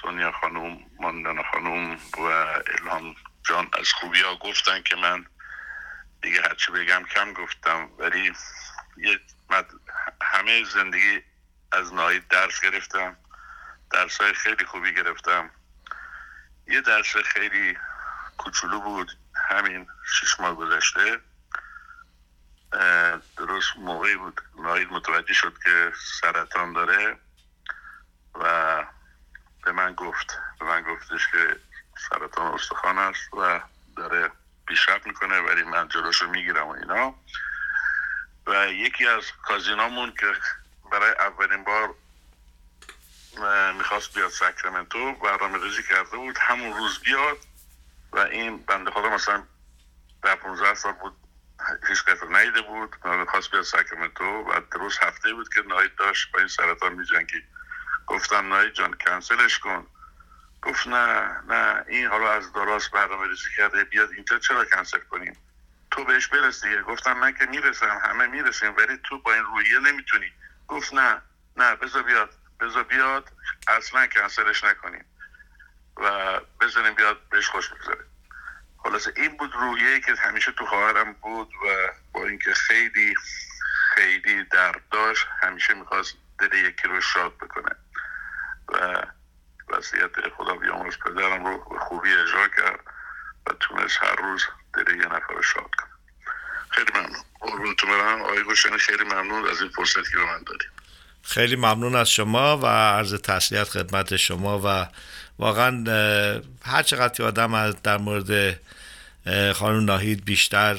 سونیا خانوم ماندانا خانوم و الهام جان از خوبی ها گفتن که من دیگه هرچی بگم کم گفتم ولی یه همه زندگی از ناهید درس گرفتم درس های خیلی خوبی گرفتم. یه درس خیلی کوچولو بود همین شش ماه گذشته. درست موقعی بود ناهید متوجه شد که سرطان داره. و به من گفت به من گفتش که سرطان استخوان است و داره پیشرفت می‌کنه ولی من جلوشو می‌گیرم و اینا. و یکی از کازینامون که برای اولین بار می‌خواست بیاد ساکرامنتو برنامه ریزی کرده بود همون روز بیاد و این بنده خدا مثلا در 15 سال بود هیچ رو ندیده بود می‌خواست بیاد ساکرامنتو و درست هفته بود که ناید داشت با این سرطان میجنگید. گفتم ناید جان کنسلش کن. گفت نه نه این حالا از دالاس برنامه ریزی کرده بیاد اینجا چرا کنسل کنیم؟ تو بهش برس دیگه. گفتم من که می‌رسم همه می‌رسیم ولی تو با این رویه نمی‌تونی. گفت نه نه بذار بیاد بذار بیاد اصلا کنسلش نکنیم. و بذاریم بیاد بهش خوش بگذاره. خلاصه این بود رویه که همیشه تو خواهرم بود و با اینکه خیلی خیلی درد داشت همیشه می‌خواست دل یکی رو شاد بکنه. و وصیت خدا بیامرز پدرم رو به خوبی اجرا کرد و تونست هر روز دل یه نفر رو شاد کنه. خیلی ممنون. قربونتون برم. آقای گوشنی خیلی ممنون از این فرصتی که به من دادیم خیلی ممنون از شما و عرض تسلیت خدمت شما و واقعا هر چقدر که آدم در مورد خانم ناهید بیشتر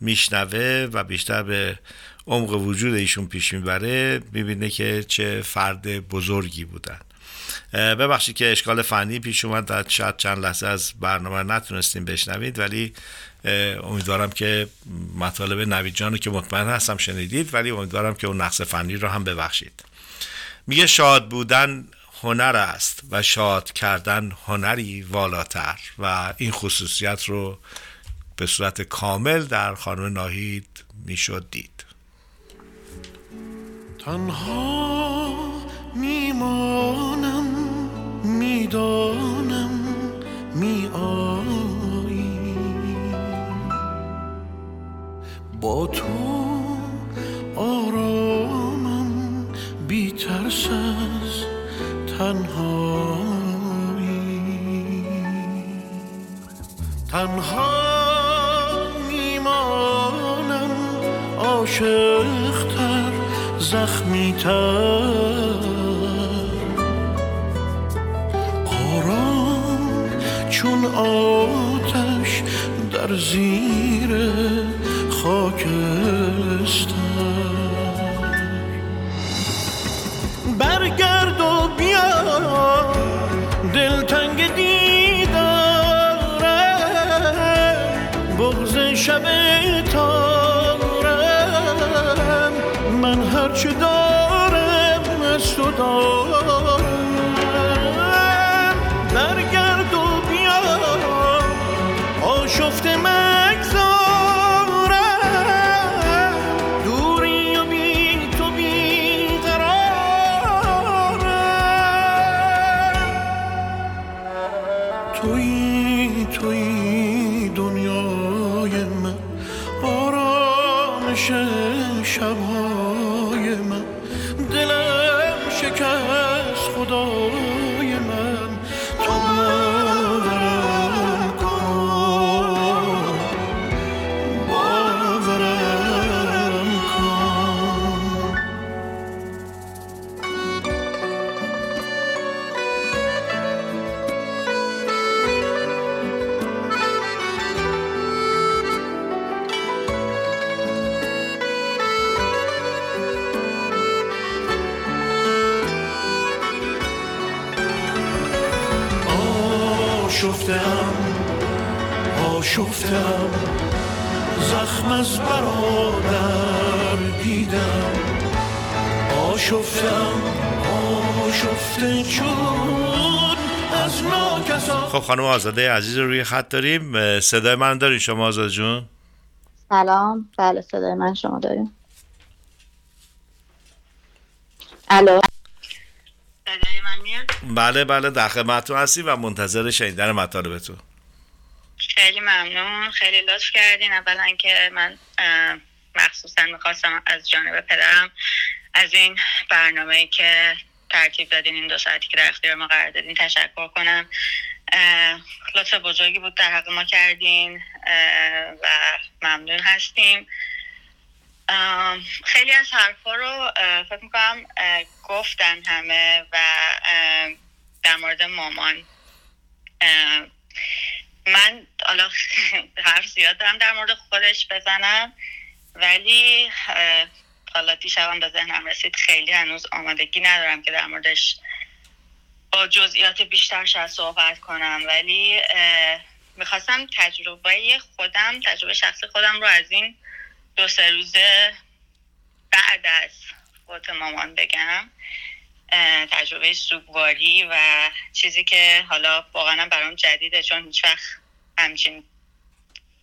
میشنوه و بیشتر به عمق وجود ایشون پیش می‌بره می‌بینه که چه فرد بزرگی بودن. ببخشید که اشکال فنی پیش اومد و شاید چند لحظه از برنامه نتونستیم بشنوید ولی امیدوارم که مطالب نوید جان که مطمئن هستم شنیدید ولی امیدوارم که اون نقص فنی رو هم ببخشید. میگه شاد بودن هنر است و شاد کردن هنری والاتر و این خصوصیت رو به صورت کامل در خانم ناهید می‌شد دید. تنها میمانم می‌دانم میآیی. با تو آرامم بی ترس از تنهایی. تنها عاشقتر زخمی تر. آرام چون آتش در زیر خاکستر برگرد و بیا دلتنگ دیدارم بغز شب تارم من خب خانم آزاده عزیز رو روی خط داریم. صدای من دارین شما آزاده جون؟ سلام. بله صدای من شما داریم. الو؟ صدای من میاد؟ بله بله در خدمتتون هستیم و منتظر شنیدن مطالبتون. خیلی ممنون. خیلی لطف کردین. اولا که من مخصوصا می‌خواستم از جانب پدرم از این برنامه که ترتیب دادین این دو ساعتی که در اختیار ما قرار دادین تشکر کنم. لطف بزرگی بود در حق ما کردین و ممنون هستیم. خیلی از حرفا رو فکر می‌کنم گفتن همه و در مورد مامان. من حالا حرف زیاد دارم در مورد خودش بزنم ولی حالا دیشبم به ذهنم رسید خیلی هنوز آمادگی ندارم که در موردش با جزئیات بیشتر شاید صحبت کنم. ولی می‌خواستم تجربه خودم تجربه شخصی خودم رو از این دو سه روزه بعد از فوت مامان بگم. تجربه سوگواری و چیزی که حالا واقعا برام جدیده چون هیچ وقت همچین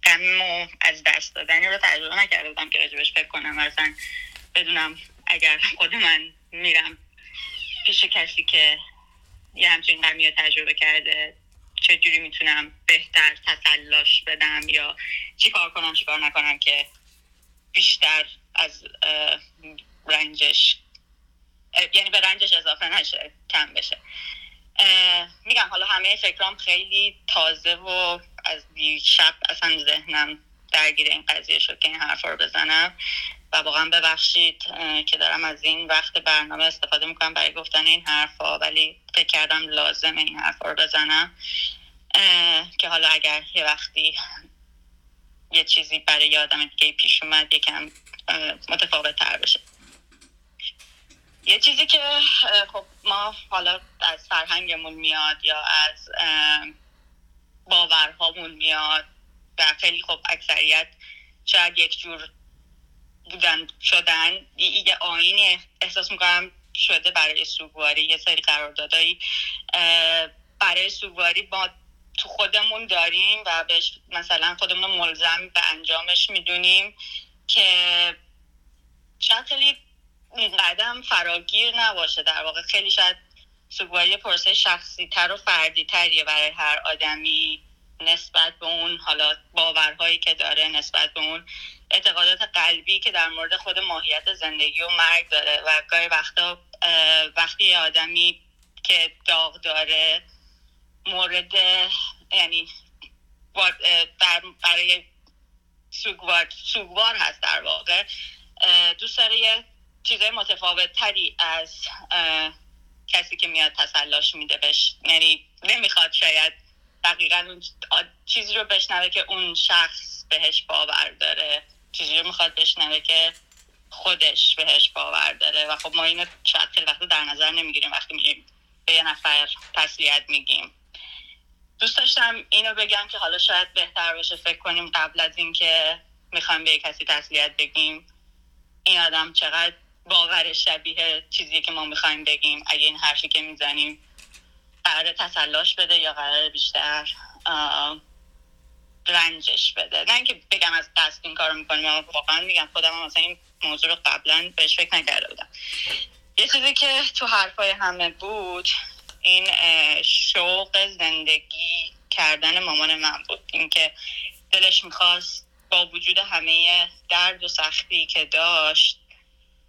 غم و از دست دادنی رو تجربه نکرده بودم که راجبش فکر کنم. اصلا بدونم اگر خود من میرم پیش کسی که یه همچین غمی تجربه کرده. چجوری می‌تونم بهتر تسلاش بدم یا چی کار کنم چی کار نکنم که بیشتر از رنجش یعنی به رنجش اضافه نشه کم بشه. میگم حالا همه فکرام خیلی تازه و از شب اصلا ذهنم درگیر این قضیه شد که این حرفا رو بزنم. و واقعا ببخشید که دارم از این وقت برنامه استفاده می‌کنم برای گفتن این حرفا ولی فکر کردم لازم این حرفا رو بزنم. که حالا اگر یه وقتی یه چیزی برای یه آدم دیگه پیش اومد یکم متفاوت تر بشه. یه چیزی که خب ما حالا از فرهنگمون میاد یا از باورهامون میاد و خیلی خب اکثریت شاید یک جور بودن شدن. یه آینی احساس می‌کنم شده برای سوگواری یه سری قراردادایی برای سوگواری ما تو خودمون داریم و بهش مثلا خودمون ملزم به انجامش می‌دونیم که شاید خیلی قدم فراگیر نباشه. در واقع خیلی شاید سوگواری پروسه شخصی تر و فردی تریه برای هر آدمی. نسبت به اون حالا باورهایی که داره نسبت به اون اعتقادات قلبی که در مورد خود ماهیت زندگی و مرگ داره و گاهی وقتا وقتی آدمی که داغ داره مورد یعنی در برای سوگوار, سوگوار هست در واقع دوست داره یه چیزای متفاوت تری از کسی که میاد تسلاش میده بش یعنی نمی‌خواد شاید دقیقا اون چیزی رو بشنوه که اون شخص بهش باور داره. چیزی رو می‌خواد بشنوه که خودش بهش باور داره. و خب ما اینو شاید خیلی وقت در نظر نمی‌گیریم. وقتی میگیم به یه نفر تسلیت میگیم. دوست داشتم اینو بگم که حالا شاید بهتر باشه فکر کنیم قبل از اینکه می‌خوایم به کسی تسلیت بگیم این آدم چقدر باورش شبیه چیزی که ما می‌خوایم بگیم. اگه این حرفی که می‌زنیم قرار تسلاش بده یا قرار بیشتر رنجش بده. نه اینکه بگم از قصد این کارو می‌کنیم اما واقعا میگم خودم هم مثلا این موضوع رو قبلا بهش فکر نکرده بودم یه چیزی که تو حرفای همه بود این شوق زندگی کردن مامان من بود. اینکه دلش می‌خواست با وجود همه درد و سختی که داشت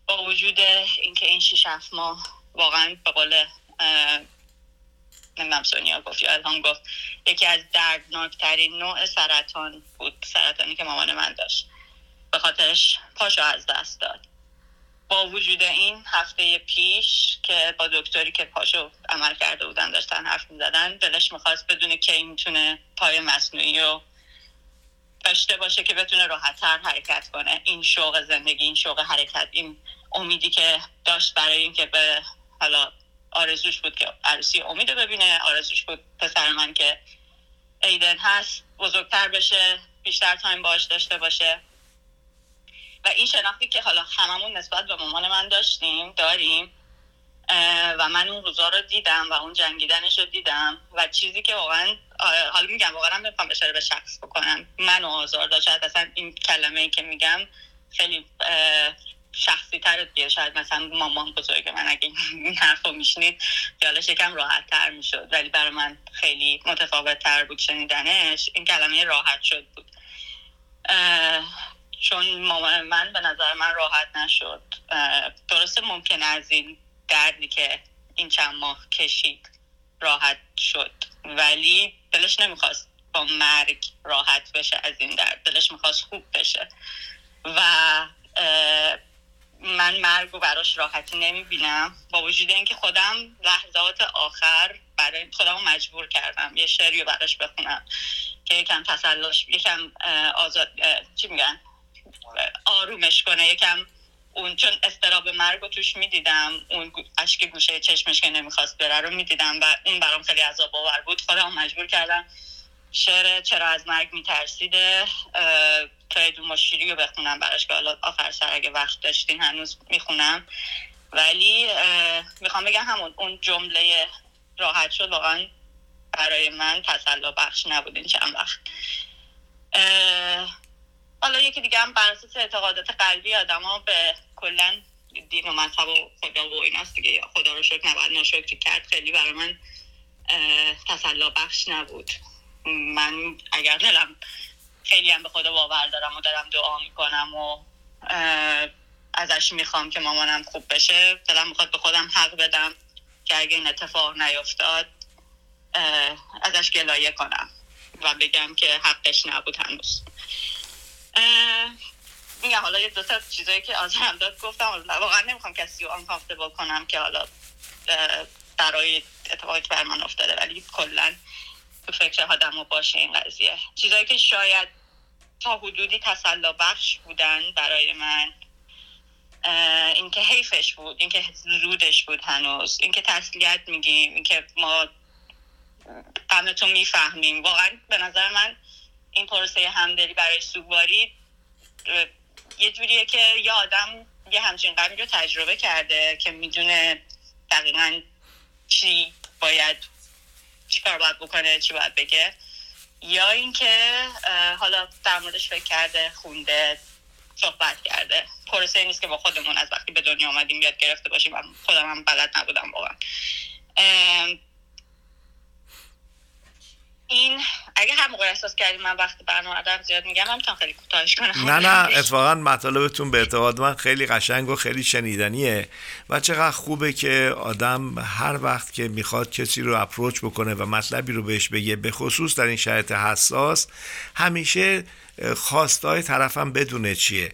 با وجود اینکه این شیش هفت ماه واقعا به قول نمی‌دونم سونیا گفت یا الهام گفت یکی از دردناکترین نوع سرطان بود سرطانی که مامان من داشت. به خاطرش پاشو از دست داد. با وجود این هفته پیش که با دکتری که پاشو عمل کرده بودن داشتن حرف می‌زدن دلش می‌خواست بدونه که می‌تونه پای مصنوعی رو داشته باشه که بتونه راحتتر حرکت کنه. این شوق زندگی این شوق حرکت این امیدی که داشت برای اینکه به حالا آرزوش بود که عروسی امید ببینه آرزوش بود پسر من که ایدن هست بزرگتر بشه بیشتر تایم باش داشته باشه. و این شناختی که حالا هممون نسبت به مامان من داشتیم داریم و من اون روزا رو دیدم و اون جنگیدنش رو دیدم و چیزی که واقعا حالا میگم واقعا نمی‌خوام اشاره به شخص بکنم. منو آزار داشت اصلا این کلمه ای که میگم خیلی شخصی تر دیگه شاید مثلا مامان بزرگ من اگه این حرف رو میشنید خیالش یکم راحت تر می‌شد. ولی برای من خیلی متفاوت تر بود شنیدنش. این کلمه راحت شد بود. چون مامان من به نظر من راحت نشد. درسته ممکنه از این دردی که این چند ماه کشید راحت شد. ولی دلش نمی‌خواست با مرگ راحت بشه از این درد. دلش می‌خواست خوب بشه. و من مرگ رو براش راحتی نمی‌بینم. با وجود اینکه خودم لحظات آخر برای خودم مجبور کردم یه شعری رو براش بخونم که یکم تسلاش یکم آزاد چی میگن؟ آرومش کنه. یکم اون چون استراب مرگ رو توش می‌دیدم اون اشک گوشه چشمش که نمی‌خواست بره رو می‌دیدم و اون برام خیلی عذاب آور بود. خودم مجبور کردم شعر چرا از مرگ میترسیده؟ دو مشیری رو بخونم براش که حالا آخر سر اگه وقت داشتین هنوز می‌خونم. ولی می‌خوام بگم همون اون جمله راحت شد واقعا برای من تسلا بخش نبود این چند وقت. حالا یکی دیگه هم بر اعتقادات قلبی آدم به کلا دین و مذهب و خدا و ایناست دیگه. خدا رو شکر نباید ناشکری کرد خیلی برای من تسلا بخش نبود. من اگر دلم خیلی هم به خدا باور دارم و دارم دعا می‌کنم و ازش می‌خوام که مامانم خوب بشه دلم می‌خواد به خودم حق بدم که اگه این اتفاق نیفتاد ازش گلایه کنم و بگم که حقش نبود هنوز. میگم حالا یه دو تا چیزایی که آزارم داد گفتم واقعا نمی‌خوام کسی رو آنکامفتبل کنم که حالا برای اتفاقی که بر من افتاده ولی کلا تو فکر آدم باشه این قضیه. چیزایی که شاید تا حدودی تسلا بخش بودن برای من اینکه حیفش بود اینکه زودش بود هنوز اینکه تسلیت میگیم اینکه ما غمتون می‌فهمیم. واقعا به نظر من این پروسه همدلی برای سوگواری یه جوریه که یه آدم یه همچین غمی رو تجربه کرده که می‌دونه دقیقا چی باید چی کار باید بکنه چی باید بگه؟ یا اینکه حالا در موردش فکر کرده خونده صحبت کرده. پروسه نیست که با خودمون از وقتی به دنیا آمدیم یاد گرفته باشیم. خودم هم بلد نبودم واقعا. این اگه هم احساس کردیم من وقت برنامه آدم زیاد میگم هم خیلی کوتاهش کنم. نه نه اتفاقا مطالبتون به اعتقاد من خیلی قشنگ و خیلی شنیدنیه و چقدر خوبه که آدم هر وقت که می‌خواد کسی رو اپروچ بکنه و مطلبی رو بهش بگه به خصوص در این شرایط حساس همیشه خواستای طرفم بدونه چیه.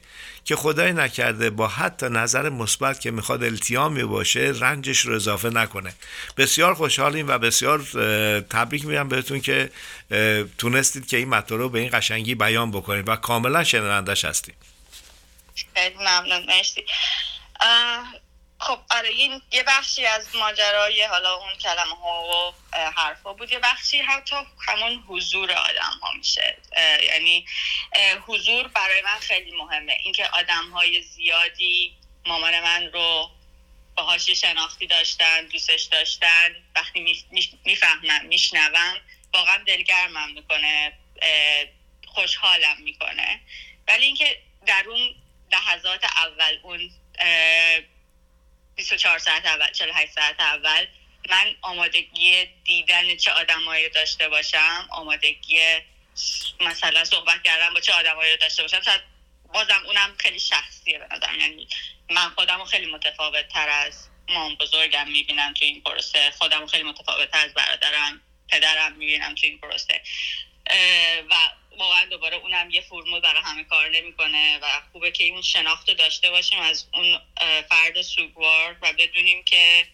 که خدای نکرده با حتی نظر مثبت که می‌خواد التیامی باشه رنجش رو اضافه نکنه. بسیار خوشحالیم و بسیار تبریک میگم بهتون که تونستید که این مطلب رو به این قشنگی بیان بکنید و کاملا شنوندش هستیم خیلی ممنون. مرسی. خب آره این یه بخشی از ماجرای حالا اون کلمه ها و حرفا بود. یه بخشی حتی همون حضور آدم ها میشه یعنی حضور برای من خیلی مهمه. اینکه آدم های زیادی مامان من رو باهاش شناختی داشتن دوستش داشتن وقتی می‌فهمم میشنوم واقعا دلگرمم می‌کنه خوشحالم می‌کنه. ولی اینکه در اون لحظات اول اون 24 ساعت اول 48 ساعت اول. من آمادگی دیدن چه آدمایی داشته باشم آمادگی مثلا صحبت کردن با چه آدمایی داشته باشم بازم اونم خیلی شخصیه به نظر یعنی من خودم خیلی متفاوت تر از مام بزرگم می‌بینم تو این پروسه. خودم خیلی متفاوت تر از برادرم پدرم می‌بینم تو این پروسه. و واقعا دوباره اونم یه فرمول برای همه کار نمی‌کنه و خوبه که این شناخت داشته باشیم از اون فرد سوگوار و بدونیم که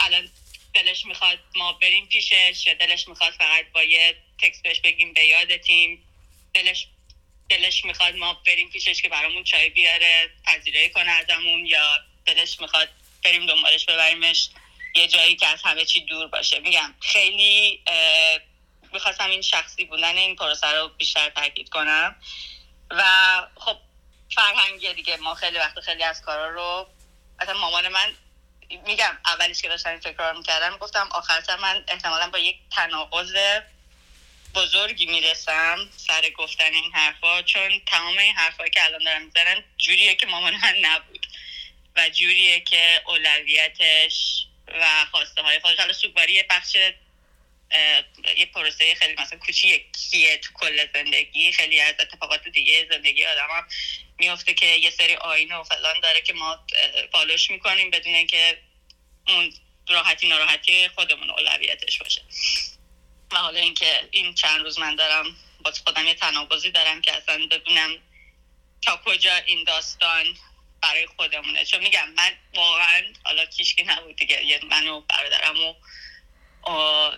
الان دلش می‌خواد ما بریم پیشش یا دلش می‌خواد فقط با یه تکست بهش بگیم به یاد تیم دلش دلش می‌خواد ما بریم پیشش که برامون چای بیاره پذیرایی کنه ازمون یا دلش می‌خواد بریم دنبالش ببریمش. یه جایی که از همه چی دور باشه. میگم خیلی می‌خواستم این شخصی بودن این پروسه رو بیشتر تاکید کنم. و خب فرهنگی دیگه ما خیلی وقت خیلی از کارا رو اصلا مامان من میگم اولیش که داشتم این فکر رو می‌کردم گفتم آخر من احتمالا با یک تناقض بزرگی می‌رسم سر گفتن این حرفا چون تمام این حرفا که الان دارم می‌زنن جوریه که مامان من نبود و جوریه که اولویتش و خواسته های خودش. حالا سوگواری بخش یه پروسه خیلی مثلا کوچیکیه تو کل زندگی. خیلی از اتفاقات دیگه زندگی آدم هم میفته که یه سری آینه و فلان داره که ما فالوش می‌کنیم بدون اینکه اون راحتی ناراحتی خودمون اولویتش باشه. و حالا اینکه این چند روز من دارم با خودم یه تناقضی دارم که اصلا ببینم تا کجا این داستان برای خودمونه. چون میگم من واقعا حالا کیشکی نبود دیگه یه من و برادرم و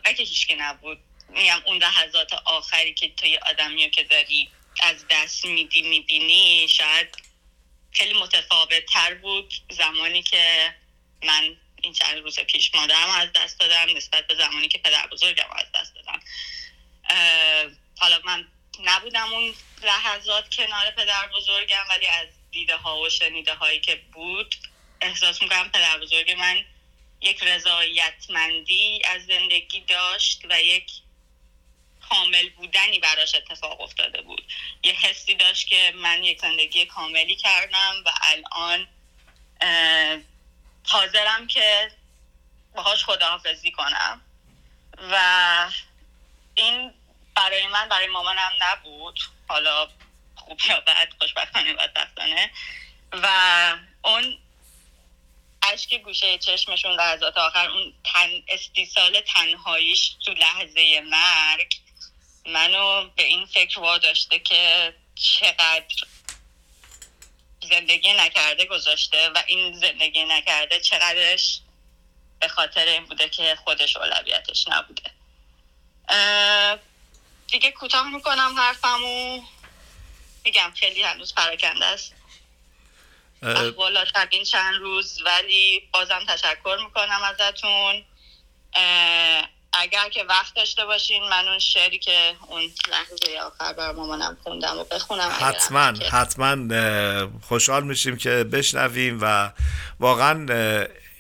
اگه هیچ نبود. میگم اون لحظات آخری که تو یه آدمی که داری از دست میدی می‌بینی شاید خیلی متفاوت تر بود زمانی که من این چند روز پیش مادرم از دست دادم نسبت به زمانی که پدر بزرگم از دست دادم. حالا من نبودم اون لحظات کنار پدر بزرگم ولی از دیده ها و شنیده هایی که بود احساس می‌کنم پدر بزرگ من یک رضایتمندی از زندگی داشت و یک کامل بودنی براش اتفاق افتاده بود. یه حسی داشت که من یک زندگی کاملی کردم و الان حاضرم که باهاش خداحافظی کنم. و این برای من برای مامانم نبود. حالا خوب یا بد خوشبختانه بدبختانه و اون اشک گوشه چشمشون لحظات آخر اون تن استیصال تنهاییش تو لحظه مرگ منو به این فکر واداشته که چقدر زندگی نکرده گذاشته و این زندگی نکرده چقدرش به خاطر این بوده که خودش اولویتش نبوده. دیگه کوتاه می‌کنم حرفمو. میگم خیلی هنوز پراکنده است. احوالات این چند روز ولی بازم تشکر می‌کنم ازتون. اگر که وقت داشته باشین من اون شعری که اون لحظه آخر بر مامانم خوندم و بخونم حتما حتما خوشحال میشیم که بشنویم و واقعا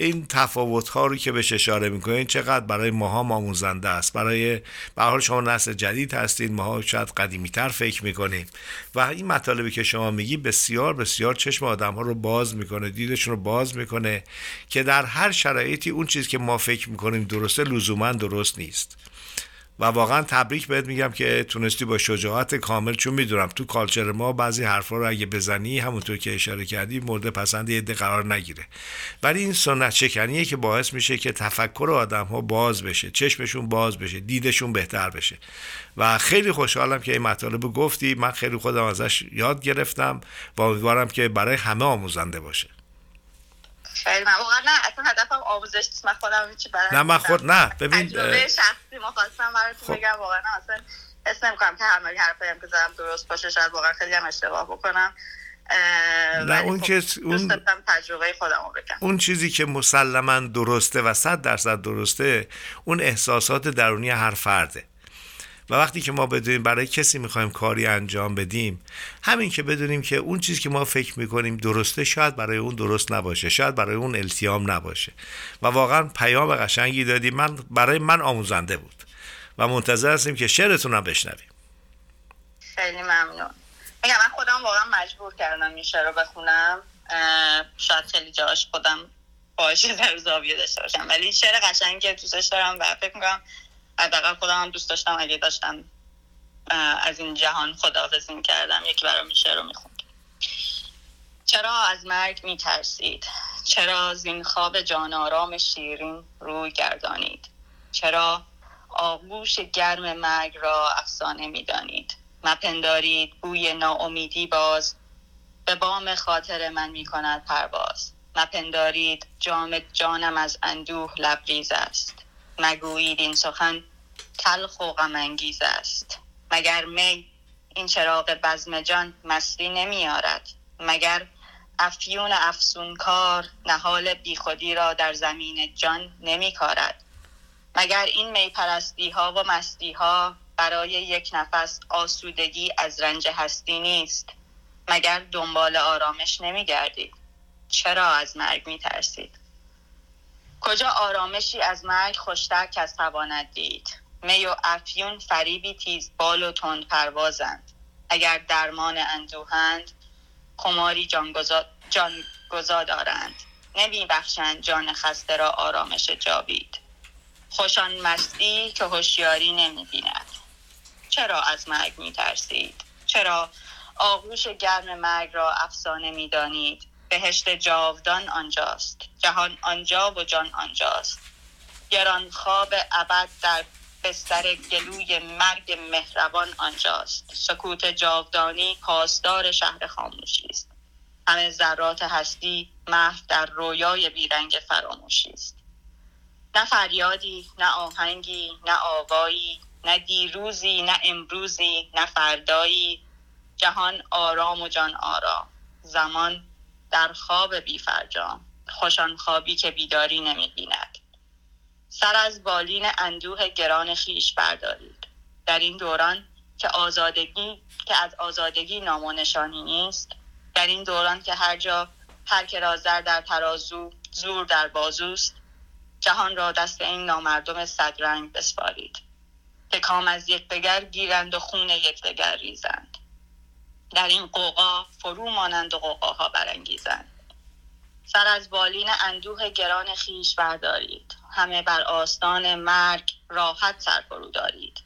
این تفاوت ها رو که بهش اشاره می‌کنین چقدر برای ماها آموزنده است. برای به حال شما نسل جدید هستید ماها شاید قدیمی تر فکر می‌کنیم و این مطالبی که شما میگی بسیار بسیار چشم آدم ها رو باز می‌کنه دیدشون رو باز می‌کنه که در هر شرایطی اون چیز که ما فکر می‌کنیم درسته لزوما درست نیست. و واقعا تبریک بهت میگم که تونستی با شجاعت کامل چون می‌دونم تو کالچر ما بعضی حرفا رو اگه بزنی همونطور که اشاره کردی مورد پسند یه قرار نگیره. ولی این سنت شکنیه که باعث میشه که تفکر آدم ها باز بشه چشمشون باز بشه دیدشون بهتر بشه. و خیلی خوشحالم که این مطالب گفتی. من خیلی خودم ازش یاد گرفتم و امیدوارم که برای همه آموزنده باشه. خیلی من واقعا نه اصلا هدفم آموزش نیست. من خودم چی برای نه من خود نه. ببین تجربه شخصی ما خواستم براتون خب. بگم واقعا اصلا حس نمی‌کنم که همه حرفایی هم که زدم درست باشه شاید واقعا خیلی هم اشتباه بکنم. نه، اون خب اون- تجربه خودم بگم. اون چیزی که مسلما درسته و صد درصد درسته اون احساسات درونی هر فرده. و وقتی که ما بدونیم برای کسی می‌خوایم کاری انجام بدیم همین که بدونیم که اون چیزی که ما فکر می‌کنیم درسته شاید برای اون درست نباشه شاید برای اون التیام نباشه. و واقعا پیام قشنگی دادی من برای من آموزنده بود. و منتظر هستیم که شعرتون هم بشنویم. خیلی ممنون. میگم من خودم واقعا مجبور کردم این شعر رو بخونم. شاید خیلی جاش خودم باشه در زاویه داشته باشم. ولی شعر قشنگی دوستش دارم و فکر می‌کنم حداقل خودم هم دوست داشتم اگه داشتم از این جهان خداحافظی می‌کردم یکی برام این شعر رو می‌خوند. چرا از مرگ میترسید؟ چرا زین خواب جان آرام شیرین روی گردانید؟ چرا آغوش گرم مرگ را افسانه می‌دانید؟ مپندارید بوی ناامیدی باز به بام خاطر من می کند پرواز. مپندارید جام جانم از اندوه لبریز است. مگویید این سخن تلخ و غم انگیز است. مگر می این چراغ بزم جان مستی نمیارد مگر افیون افسونکار نهال بیخودی را در زمین جان نمی کارد مگر این میپرستی ها و مستی ها برای یک نفس آسودگی از رنج هستی نیست؟ مگر دنبال آرامش نمی گردید چرا از مرگ می ترسید کجا آرامشی از مرگ خوشتر کس تواند دید؟ می و افیون فریبی تیز بال و تند پروازند. اگر درمان اندوهند خماری جانگزا, جانگزا دارند نمی بخشند جان خسته را آرامش جاوید. خوشان مستی که هوشیاری نمی بیند چرا از مرگ می ترسید؟ چرا آغوش گرم مرگ را افسانه می دانید؟ بهشت جاودان آنجاست. جهان آنجا و جان آنجاست. گران خواب ابد در بستر گلوی مرگ مهربان آنجاست. سکوت جاودانی پاسدار شهر خاموشی است. همه ذرات هستی محو در رویای بیرنگ فراموشی است. نه فریادی نه آهنگی نه آوایی نه دیروزی نه امروزی نه فردایی. جهان آرام و جان آرام زمان در خواب بی فرجام خوشان خوابی که بیداری نمی بیند سر از بالین اندوه گران خیش بردارید. در این دوران که آزادگی که از آزادگی نام و نشانی نیست در این دوران که هر جا هر که را زر در ترازو زور در بازوست جهان را دست این نامردم صدرنگ بسپارید. که کام از یکدیگر گیرند و خون یکدیگر ریزند. در این قوقا فرو مانند و قوقاها برانگیزند. سر از بالین اندوه گران خیش بردارید. همه بر آستان مرگ راحت سر فرو دارید.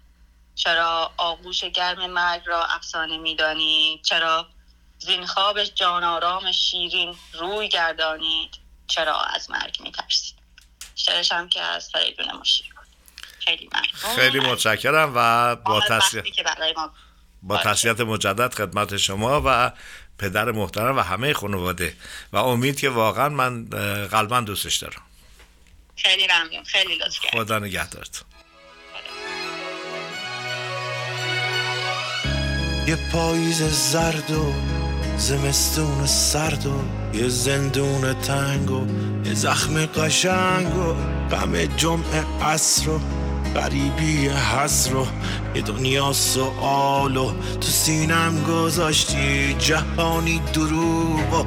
چرا آغوش گرم مرگ را افسانه می‌دانید چرا زین خواب جان آرام شیرین روی گردانید؟ چرا از مرگ میترسید شعرش هم که از فریدون مشیر بود خیلی ممنون. خیلی متشکرم و با وقتی که برای ما با تسلیت مجدد خدمت شما و پدر محترم و همه خانواده. و امید که واقعا من قلبا دوستش دارم. خیلی ممنون. خیلی لطف خدا نگهدارت یه پاییز زرد و زمستون سرد و یه زندون تنگ و یه زخم قشنگ و غم جمعه عصر و غریبی حسر و یه دنیا سوال تو سینم گذاشتی جهانی دروغ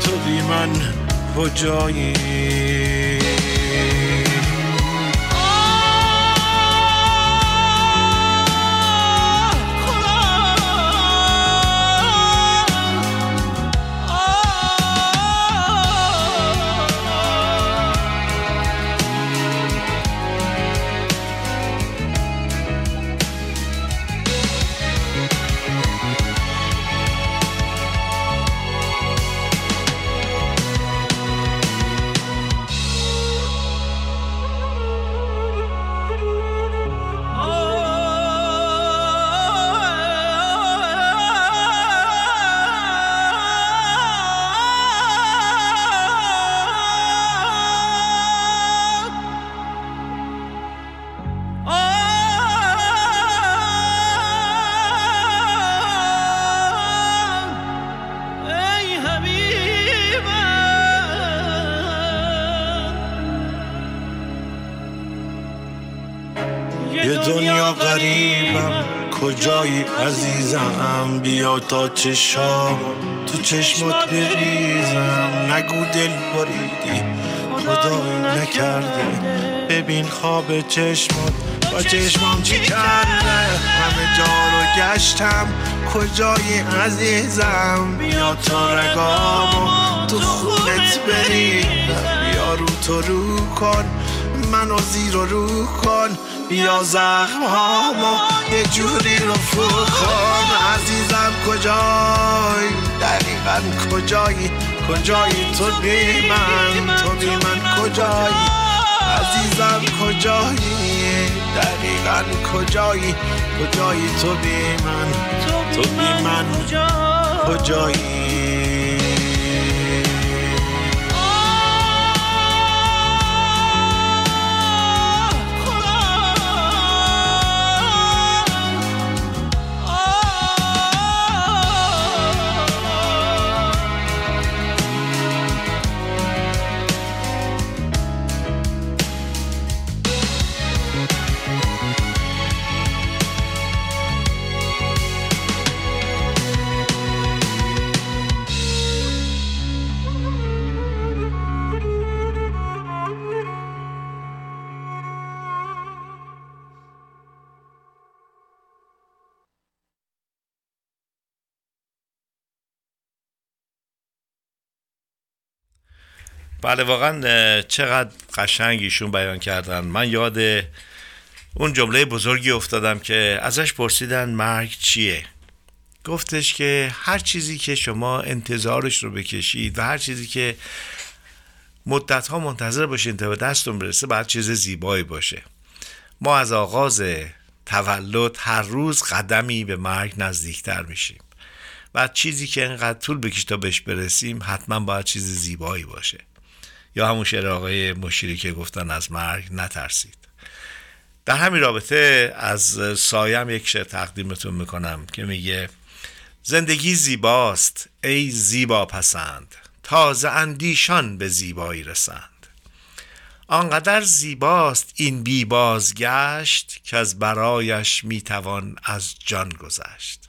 تو بی من کجایی؟ تا چشام تو چشمات بریزم. نگو دل بریدی خدایی نکرده ببین خواب چشمات با چشمام چی کرده؟ همه جا رو گشتم کجایی عزیزم؟ بیا تا رگامو تو خونت بریدم بیا رو تو رو کن منو زیر رو کن. بیا زخم هامو یه جوری رو کن. عزیزم کجایی؟ دقیقا کجایی؟ کجایی تو بی من؟ تو بی من کجایی؟ عزیزم کجایی؟ دقیقا کجایی؟ کجایی تو بی من؟ تو بی من کجایی؟ بله واقعا چقدر قشنگ ایشون بیان کردن. من یاد اون جمله بزرگی افتادم که ازش پرسیدن مرگ چیه. گفتش که هر چیزی که شما انتظارش رو بکشید و هر چیزی که مدت ها منتظر باشین تا به دستون برسه باید چیز زیبایی باشه. ما از آغاز تولد هر روز قدمی به مرگ نزدیکتر میشیم. و چیزی که انقدر طول بکش تا بهش برسیم حتما باید چیز زیبایی باشه. یا همون شعر آقای مشیری که گفتن از مرگ نترسید. در همین رابطه از سایم یک شعر تقدیمتون می‌کنم که میگه زندگی زیباست ای زیبا پسند تازه اندیشان به زیبایی رسند. آنقدر زیباست این بی بازگشت که از برایش می‌توان از جان گذشت.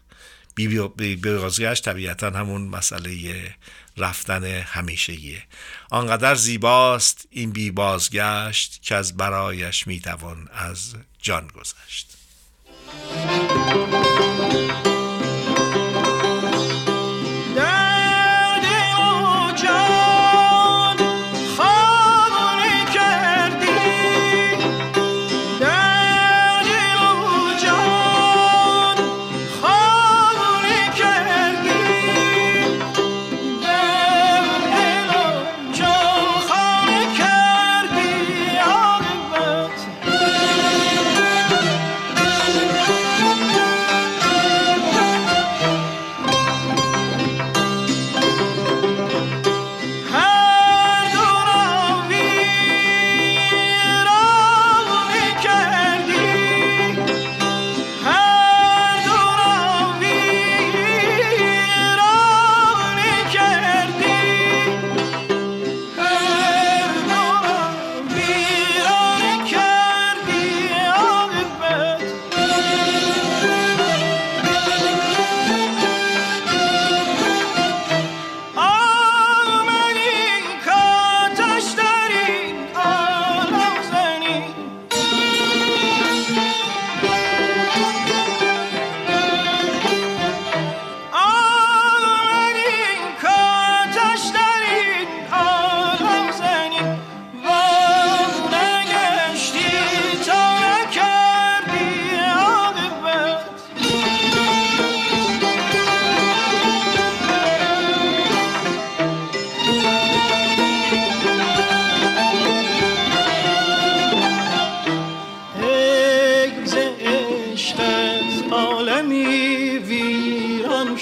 بی, بی, بی بازگشت طبیعتا همون مسئله رفتن همیشگیه. آنقدر زیباست این بی بازگشت که از برایش می‌توان از جان گذشت.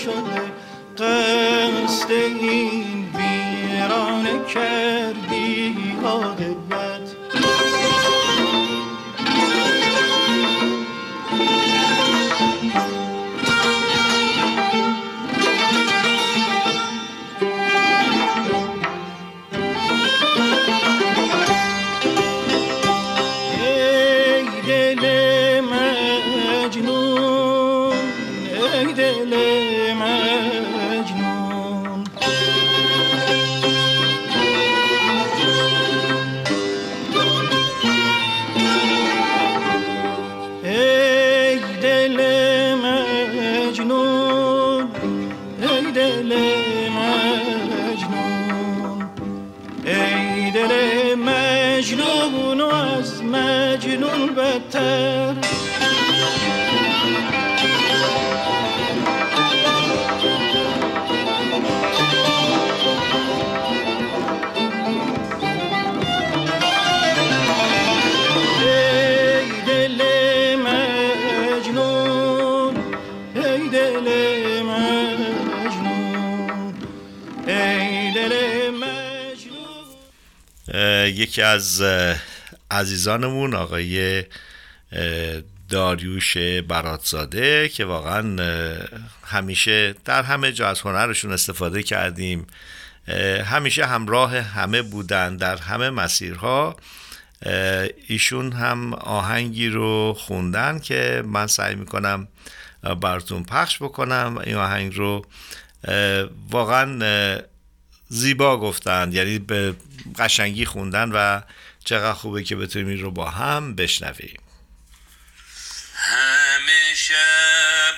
شده قصد این ویرانه کردی آقه یکی از عزیزانمون آقای داریوش براتزاده که واقعا همیشه در همه جا از هنرشون استفاده کردیم. همیشه همراه همه بودن در همه مسیرها. ایشون هم آهنگی رو خوندن که من سعی می‌کنم براتون پخش بکنم. این آهنگ رو واقعا زیبا گفتن یعنی به قشنگی خوندن و چقدر خوبه که بتونیم این رو با هم بشنویم. همه شب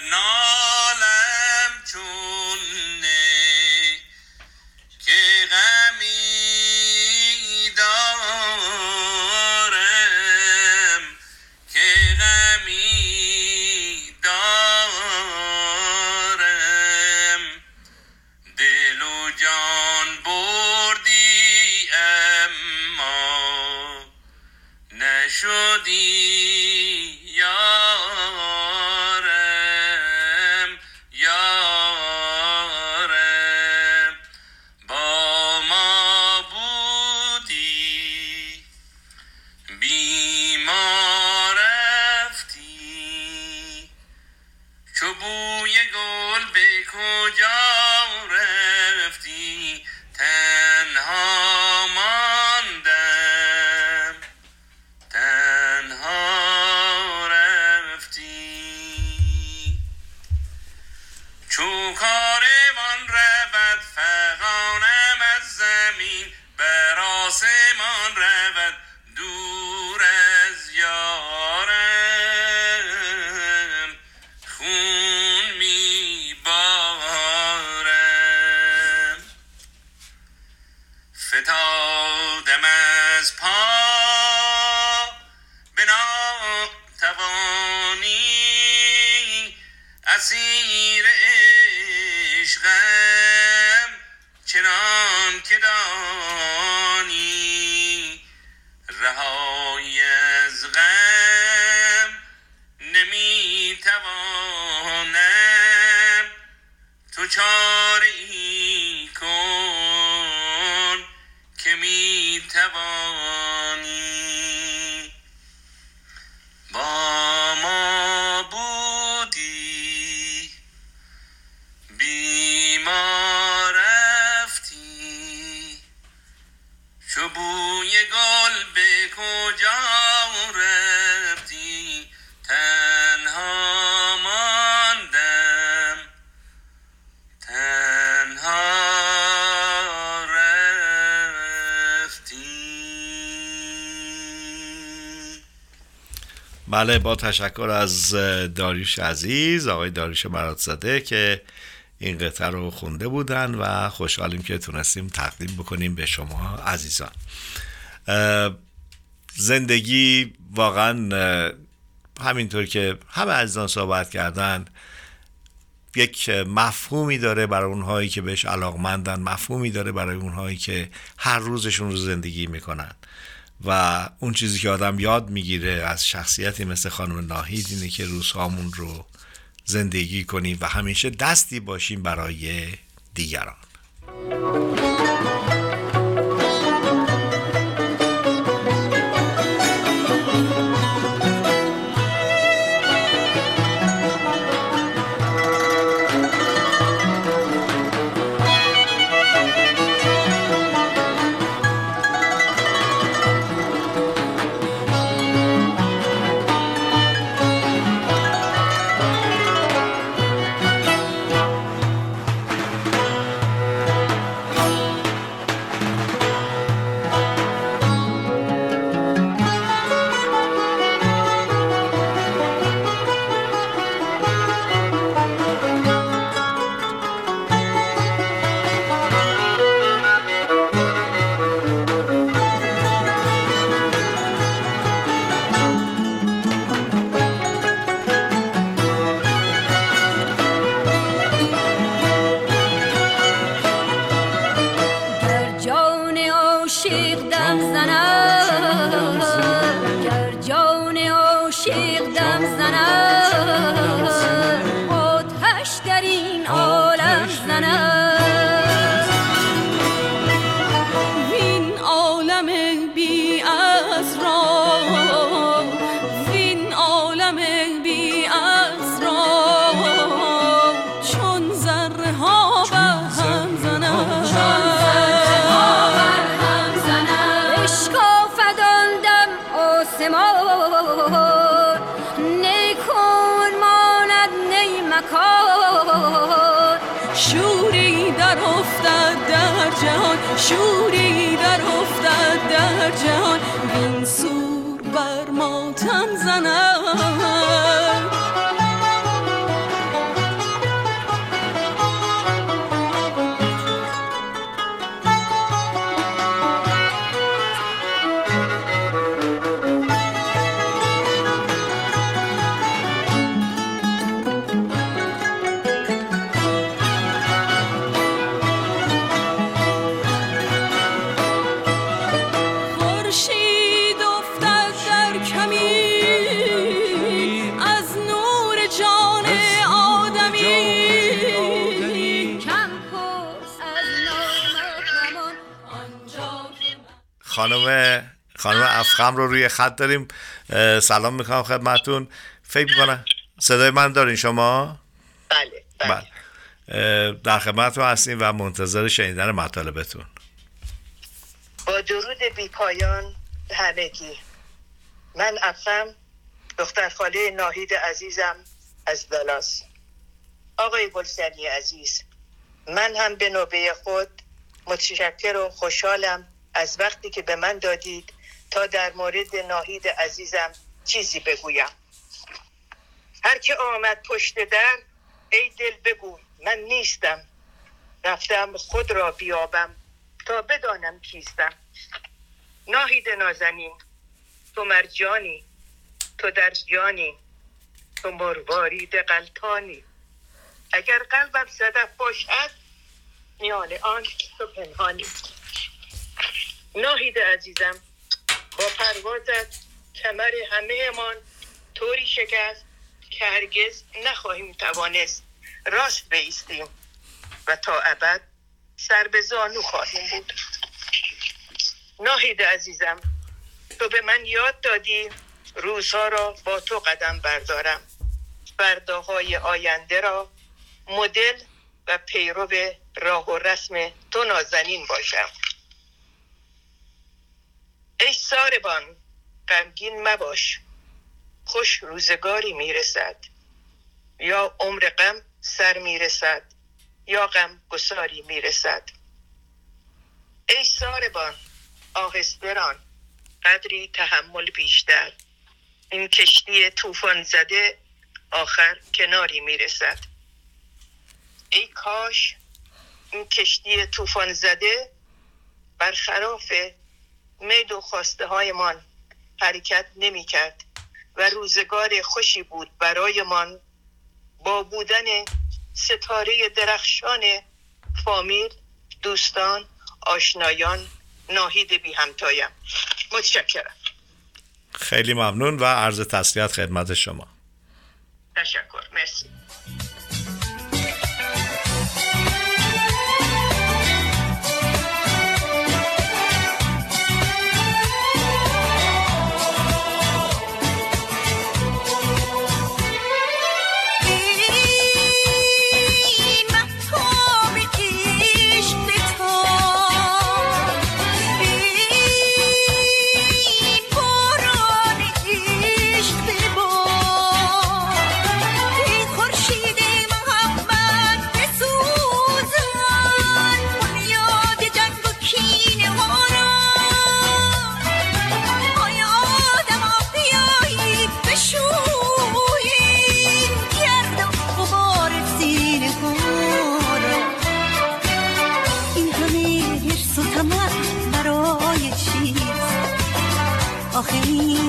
بله با تشکر از داریوش عزیز آقای داریوش مرادزاده که این قطعه رو خونده بودن و خوشحالیم که تونستیم تقدیم بکنیم به شما عزیزان. زندگی واقعا همینطور که همه عزیزان صحبت کردن یک مفهومی داره برای اونهایی که بهش علاقمندن مفهومی داره برای اونهایی که هر روزشون رو زندگی می‌کنن. و اون چیزی که آدم یاد می‌گیره از شخصیتی مثل خانم ناهید اینه که روزهامون رو زندگی کنیم و همیشه دستی باشیم برای دیگران. خانم خانم افخم رو روی خط داریم. سلام می‌کنم خدمتون. فکر می‌کنم صدای من دارین شما؟ بله بله. اه، در خدمتتون هستیم و منتظر شنیدن مطالبتون. با درود بی پایان همگی. من افم دختر خاله ناهید عزیزم از دالاس. آقای گلسنی عزیز من هم به نوبه خود متشکر و خوشحالم از وقتی که به من دادید تا در مورد ناهید عزیزم چیزی بگویم. هر که آمد پشت در ای دل بگو من نیستم. رفتم خود را بیابم تا بدانم کیستم. ناهید نازنین تو مرجانی تو در جانی تو مروارید قلتانی اگر قلبم صدف باشد میان آن تو پنهانی. ناهید عزیزم. با پروازت کمر همه امان طوری شکست که هرگز نخواهیم توانست راست بیستیم و تا ابد سر به زانو خواهیم بود. ناهید عزیزم تو به من یاد دادی روزها را با تو قدم بردارم. فرداهای آینده را مدل و پیرو راه و رسم تو نازنین باشم. ای ساربان غمگین مباش خوش روزگاری می‌رسد. یا عمر غم سر می‌رسد یا غم گساری می‌رسد. ای ساربان آهستران قدری تحمل بیشتر. این کشتی طوفان زده آخر کناری می‌رسد. ای کاش این کشتی طوفان زده برخلاف میل و خواسته هایمان حرکت نمی کرد و روزگار خوشی بود برایمان با بودن ستاره درخشان فامیل دوستان آشنایان ناهید بی همتایم متشکرم. خیلی ممنون و عرض تسلیت خدمت شما. تشکر. مرسی.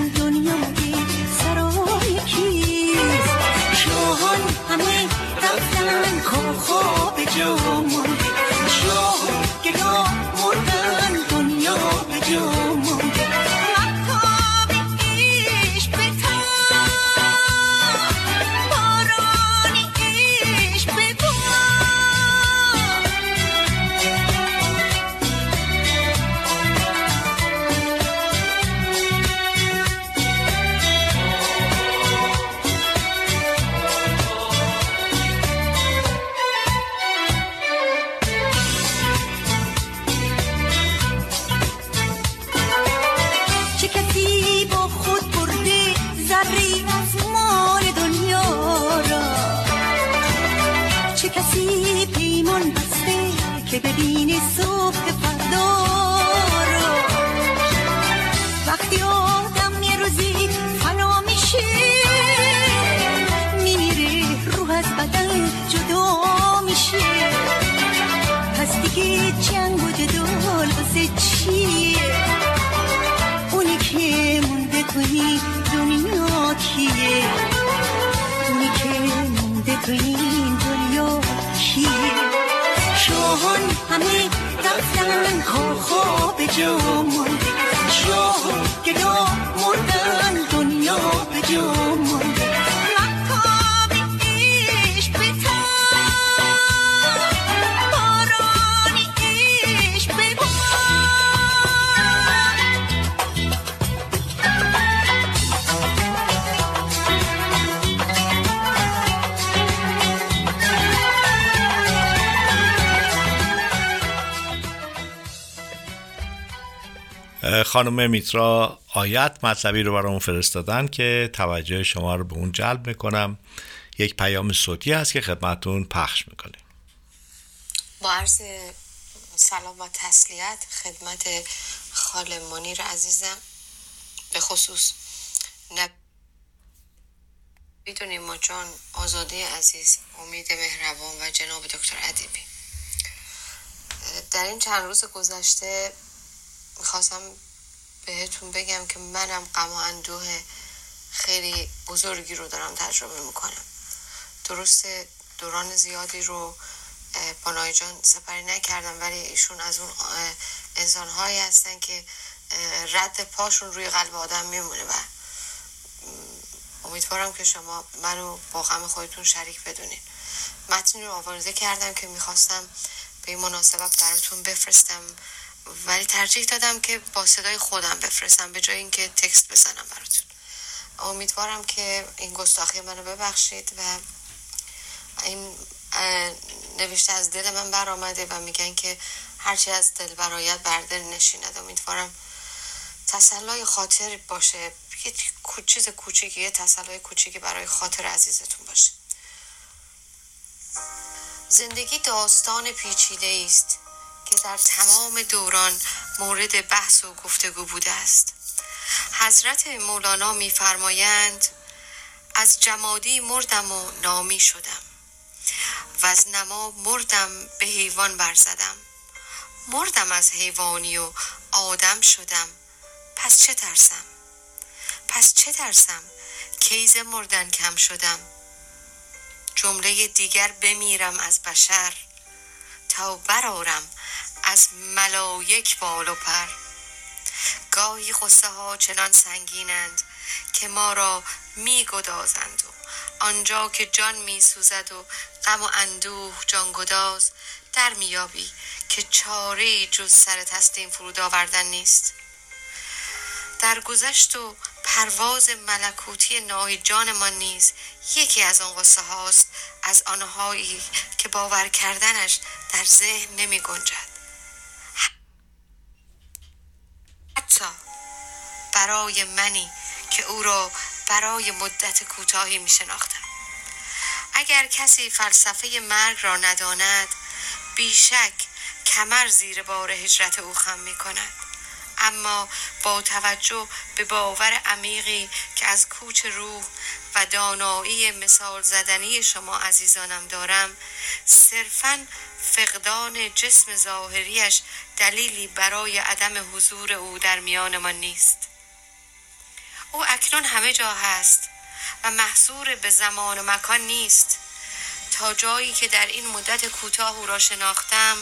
دنیا سرای کیست شاهان همه رفتن خواب جا خانم میترا آیت مطلبی رو برامون فرستادن که توجه شما رو به اون جلب می‌کنم. یک پیام صوتی هست که خدمتون پخش می‌کنیم. با عرض سلام و تسلیت خدمت خال منیر عزیزم. به خصوص نب... می‌دونیم ما جان آزاده عزیز امید مهربان و جناب دکتر ادیبی. در این چند روز گذشته می‌خواستم بهتون بگم که منم غم و اندوه خیلی بزرگی رو دارم تجربه می‌کنم. درست دوران زیادی رو با جان سپری نکردم ولی ایشون از اون انسان هایی هستن که رد پاشون روی قلب آدم میمونه و امیدوارم که شما منو با غم خودتون شریک بدونین. متنی رو آورده کردم که می‌خواستم به این مناسبت براتون بفرستم. ولی ترجیح دادم که با صدای خودم بفرستم به جای اینکه تکست بزنم براتون. امیدوارم که این گستاخی منو ببخشید و این نوشته از دل من برآمده و میگن که هرچی از دل برایت بر دل نشیند. امیدوارم تسلای خاطر باشه. یه چیز کوچیکی یه تسلای کوچیکی برای خاطر عزیزتون باشه. زندگی داستان پیچیده است. که در تمام دوران مورد بحث و گفتگو بوده است. حضرت مولانا میفرمایند از جمادی مردم و نامی شدم. و از نما مردم به حیوان برزدم مردم از حیوانی و آدم شدم. پس چه ترسم؟ پس چه ترسم؟ کیز مردن کم شدم. جمله دیگر بمیرم از بشر. تا برارم از ملایک بال و پر. گاهی غصه ها چنان سنگینند که ما را می گدازند و آنجا که جان می سوزد و غم و اندوه جانگداز در میابی که چاره جز سر تسلیم فرود آوردن نیست. در گذشت و پرواز ملکوتی ناهی جانمان نیز یکی از آن قصه هاست از آنهایی که باور کردنش در ذهن نمی گنجد حتی برای منی که او را برای مدت کوتاهی می شناختم اگر کسی فلسفه مرگ را نداند بیشک کمر زیر بار هجرت او خم می کند اما با توجه به باور عمیقی که از کوچ روح و دانایی مثال زدنی شما عزیزانم دارم صرفا فقدان جسم ظاهریش دلیلی برای عدم حضور او در میان ما نیست. او اکنون همه جا هست و محصور به زمان و مکان نیست. تا جایی که در این مدت کوتاه او را شناختم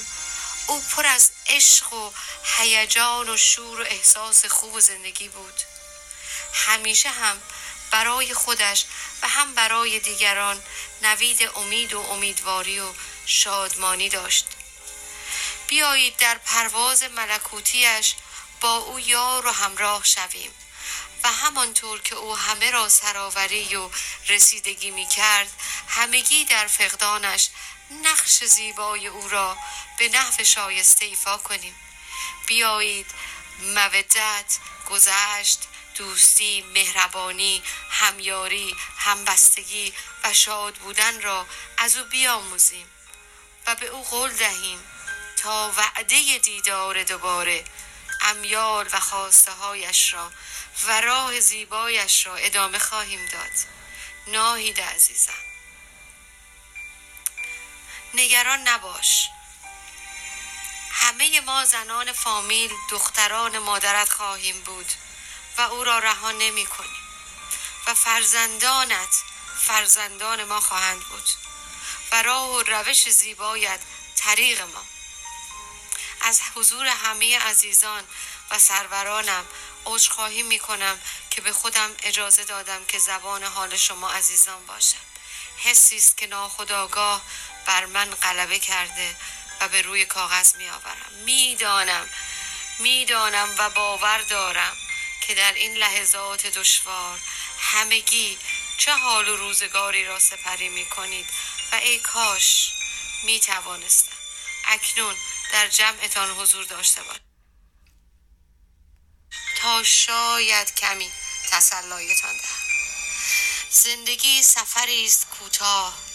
او پر از عشق و هیجان و شور و احساس خوب زندگی بود. همیشه هم برای خودش و هم برای دیگران نوید امید و امیدواری و شادمانی داشت. بیایید در پرواز ملکوتیش با او یار و همراه شویم و همانطور که او همه را سراوری و رسیدگی می کرد همگی در فقدانش نقش زیبای او را به نحو شایسته ایفا کنیم. بیایید مودت گذشت دوستی مهربانی همیاری همبستگی و شاد بودن را از او بیاموزیم و به او قول دهیم تا وعده دیدار دوباره امیال و خواسته هایش را و راه زیبایش را ادامه خواهیم داد. ناهید عزیزم. نگران نباش. همه ما زنان فامیل دختران مادرت خواهیم بود و او را رها نمی کنیم و فرزندانت فرزندان ما خواهند بود و راه و روش زیبایت طریق ما. از حضور همه عزیزان و سرورانم عذرخواهی می کنم که به خودم اجازه دادم که زبان حال شما عزیزان باشم. حسی است که ناخداگاه بر من غلبه کرده و به روی کاغذ می آورم می‌دانم می‌دانم و باور دارم که در این لحظات دشوار همگی چه حال و روزگاری را سپری می کنید و ای کاش می توانستم اکنون در جمعتان حضور داشته باشم. تا شاید کمی تسلایتان دهم. زندگی سفری است کوتاه.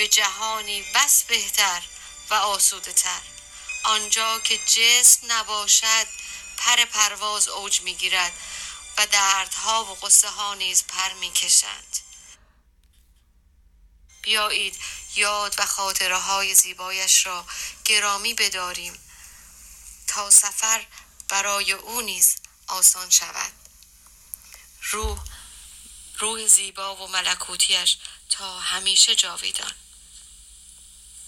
به جهانی بس بهتر و آسوده تر. آنجا که جسم نباشد پر پرواز اوج می‌گیرد و دردها و قصه ها نیز پر می‌کشند. بیایید یاد و خاطره های زیبایش را گرامی بداریم تا سفر برای او نیز آسان شود. روح روح زیبا و ملکوتیش تا همیشه جاویدان.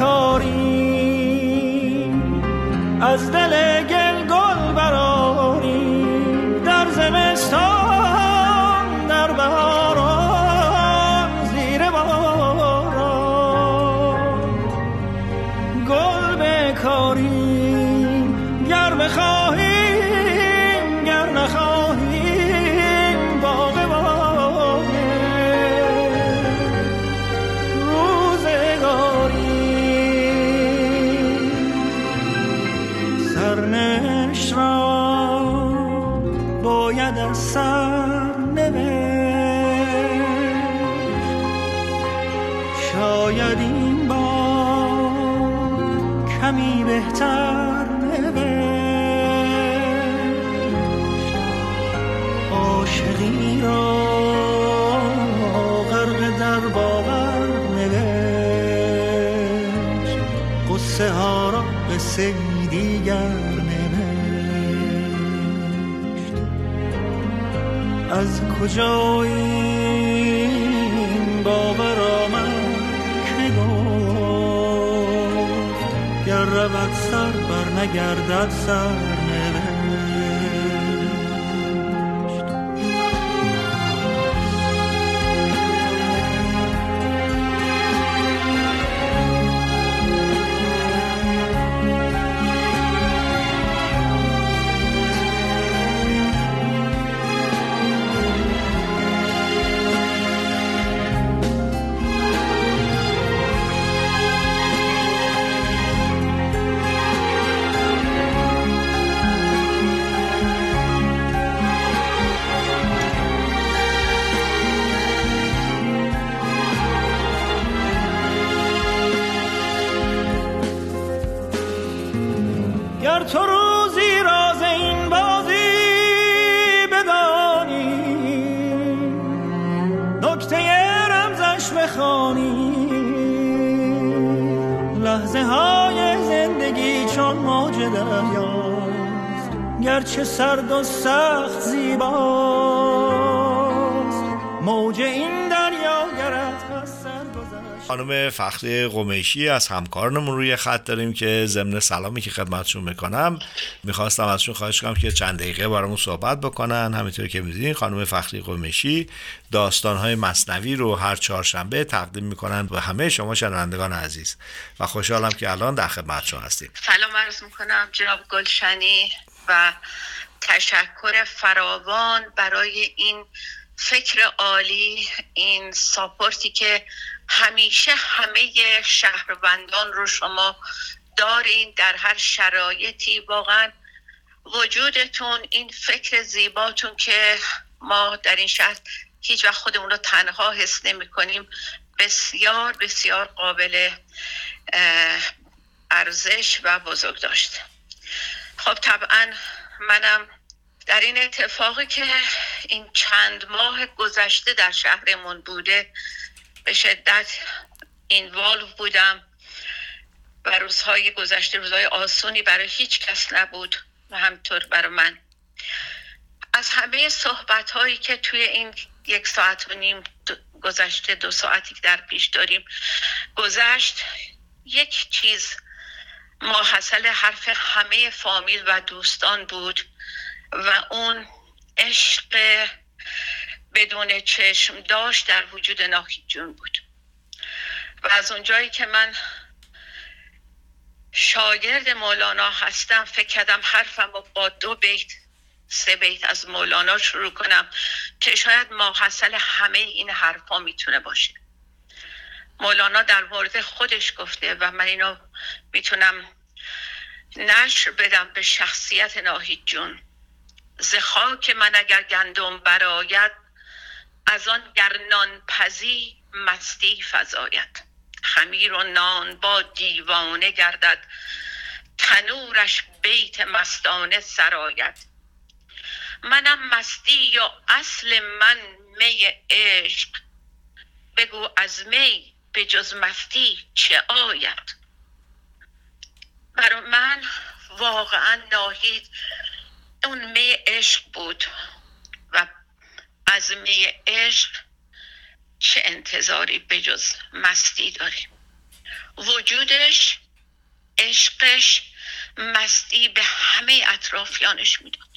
گل جاییم باور آمد که گفت گر رود سر بر نگردد سر. بخوانی. لحظه های زندگی چون موج دریاست گرچه سرد و سخت زیباست. موج این خانم فخری قمیشی از همکارانمون روی خط داریم که ضمن سلامی که خدمتشون می‌کنم. می‌خواستم ازشون خواهش کنم که چند دقیقه برامون صحبت بکنن. همینطور که می‌دونین خانم فخری قمیشی داستانهای مصنوی رو هر چهارشنبه تقدیم می‌کنن به همه شما شنوندگان عزیز. و خوشحالم که الان در خدمتشون هستیم. سلام عرض می‌کنم جناب گلشنی و تشکر فراوان برای این فکر عالی این ساپورتی که همیشه همه شهروندان رو شما دارین در هر شرایطی. واقعا وجودتون این فکر زیباتون که ما در این شهر هیچ وقت خودمون رو تنها حس نمی کنیم بسیار بسیار قابل ارزش و بزرگ داشت. خب طبعا منم در این اتفاقی که این چند ماه گذشته در شهرمون بوده به شدت اینوالو بودم و روزهای گذشته روزهای آسونی برای هیچ کس نبود و همطور برای من. از همه صحبت هایی که توی این یک ساعت و نیم گذشته دو ساعتی که در پیش داریم گذشت یک چیز ماحصل حرف همه فامیل و دوستان بود و اون عشق بدون چشم داشت در وجود ناهید جون بود. و از اونجایی که من شاگرد مولانا هستم فکر کردم حرفم رو با دو بیت سه بیت از مولانا شروع کنم که شاید ماحصل همه این حرفا می‌تونه باشه. مولانا در مورد خودش گفته و من اینو می‌تونم نشر بدم به شخصیت ناهید جون. ز خاک من اگر گندم براید از آن گر نان پزی مستی فزاید. خمیر و نان با دیوانه گردد تنورش بیت مستانه سراید. منم مستی یا اصل من می عشق بگو از می به جز مستی چه آید. برای من واقعا ناهید اون می عشق بود. از می عشق چه انتظاری به جز مستی داریم؟ وجودش عشقش مستی به همه اطرافیانش می‌داد.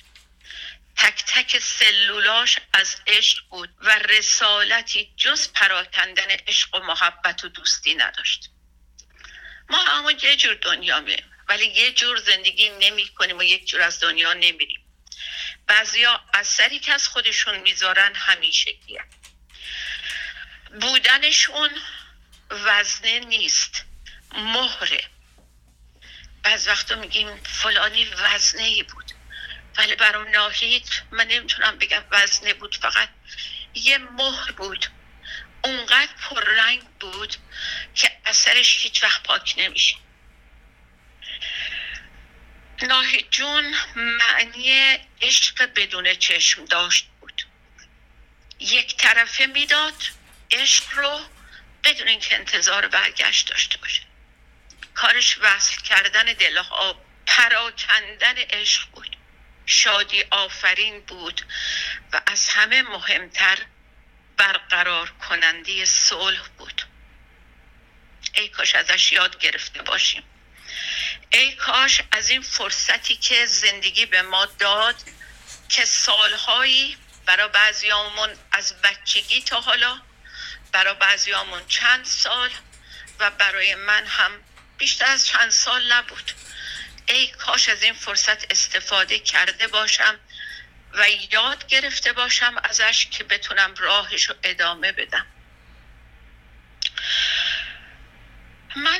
تک تک سلولاش از عشق بود و رسالتی جز پراکندن عشق و محبت و دوستی نداشت. ما اما یه جور دنیا میریم ولی یه جور زندگی نمی کنیم و یک جور از دنیا نمیریم. بعضیا اثری که از خودشون می‌ذارن همیشگیه بودنشون وزنه نیست مهره. بعض وقتا میگیم فلانی وزنه ای بود. ولی برام ناهید من نمی‌تونم بگم وزنه بود فقط یه مهر بود. اونقدر پررنگ بود که اثرش هیچ وقت پاک نمیشه. ناهید جون معنی عشق بدون چشم داشت بود. یک طرفه می‌داد عشق رو بدون اینکه انتظار برگشت داشته باشه. کارش وصل کردن دلها پراکندن عشق بود. شادی آفرین بود و از همه مهمتر برقرار کننده صلح بود. ای کاش ازش یاد گرفته باشیم. ای کاش از این فرصتی که زندگی به ما داد که سالهایی برای بعضیامون از بچگی تا حالا برای بعضیامون چند سال و برای من هم بیشتر از چند سال نبود. ای کاش از این فرصت استفاده کرده باشم و یاد گرفته باشم ازش که بتونم راهش رو ادامه بدم. من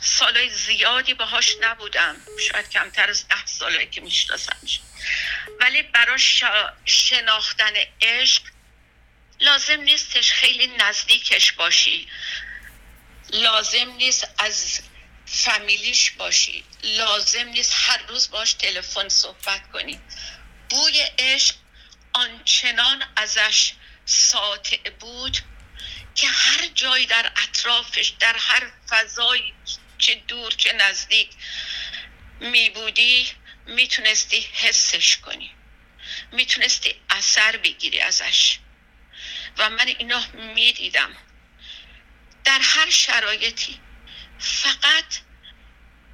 سالای زیادی باهاش نبودم. شاید کمتر از ده ساله که میشناسمش. ولی برای شناختن عشق لازم نیستش خیلی نزدیکش باشی. لازم نیست از فامیلیش باشی. لازم نیست هر روز باش تلفن صحبت کنی. بوی عشق آنچنان ازش ساطع بود که هر جایی در اطرافش در هر فضایی چه دور چه نزدیک می بودی می‌تونستی حسش کنی. می‌تونستی اثر بگیری ازش. و من اینا می‌دیدم. در هر شرایطی فقط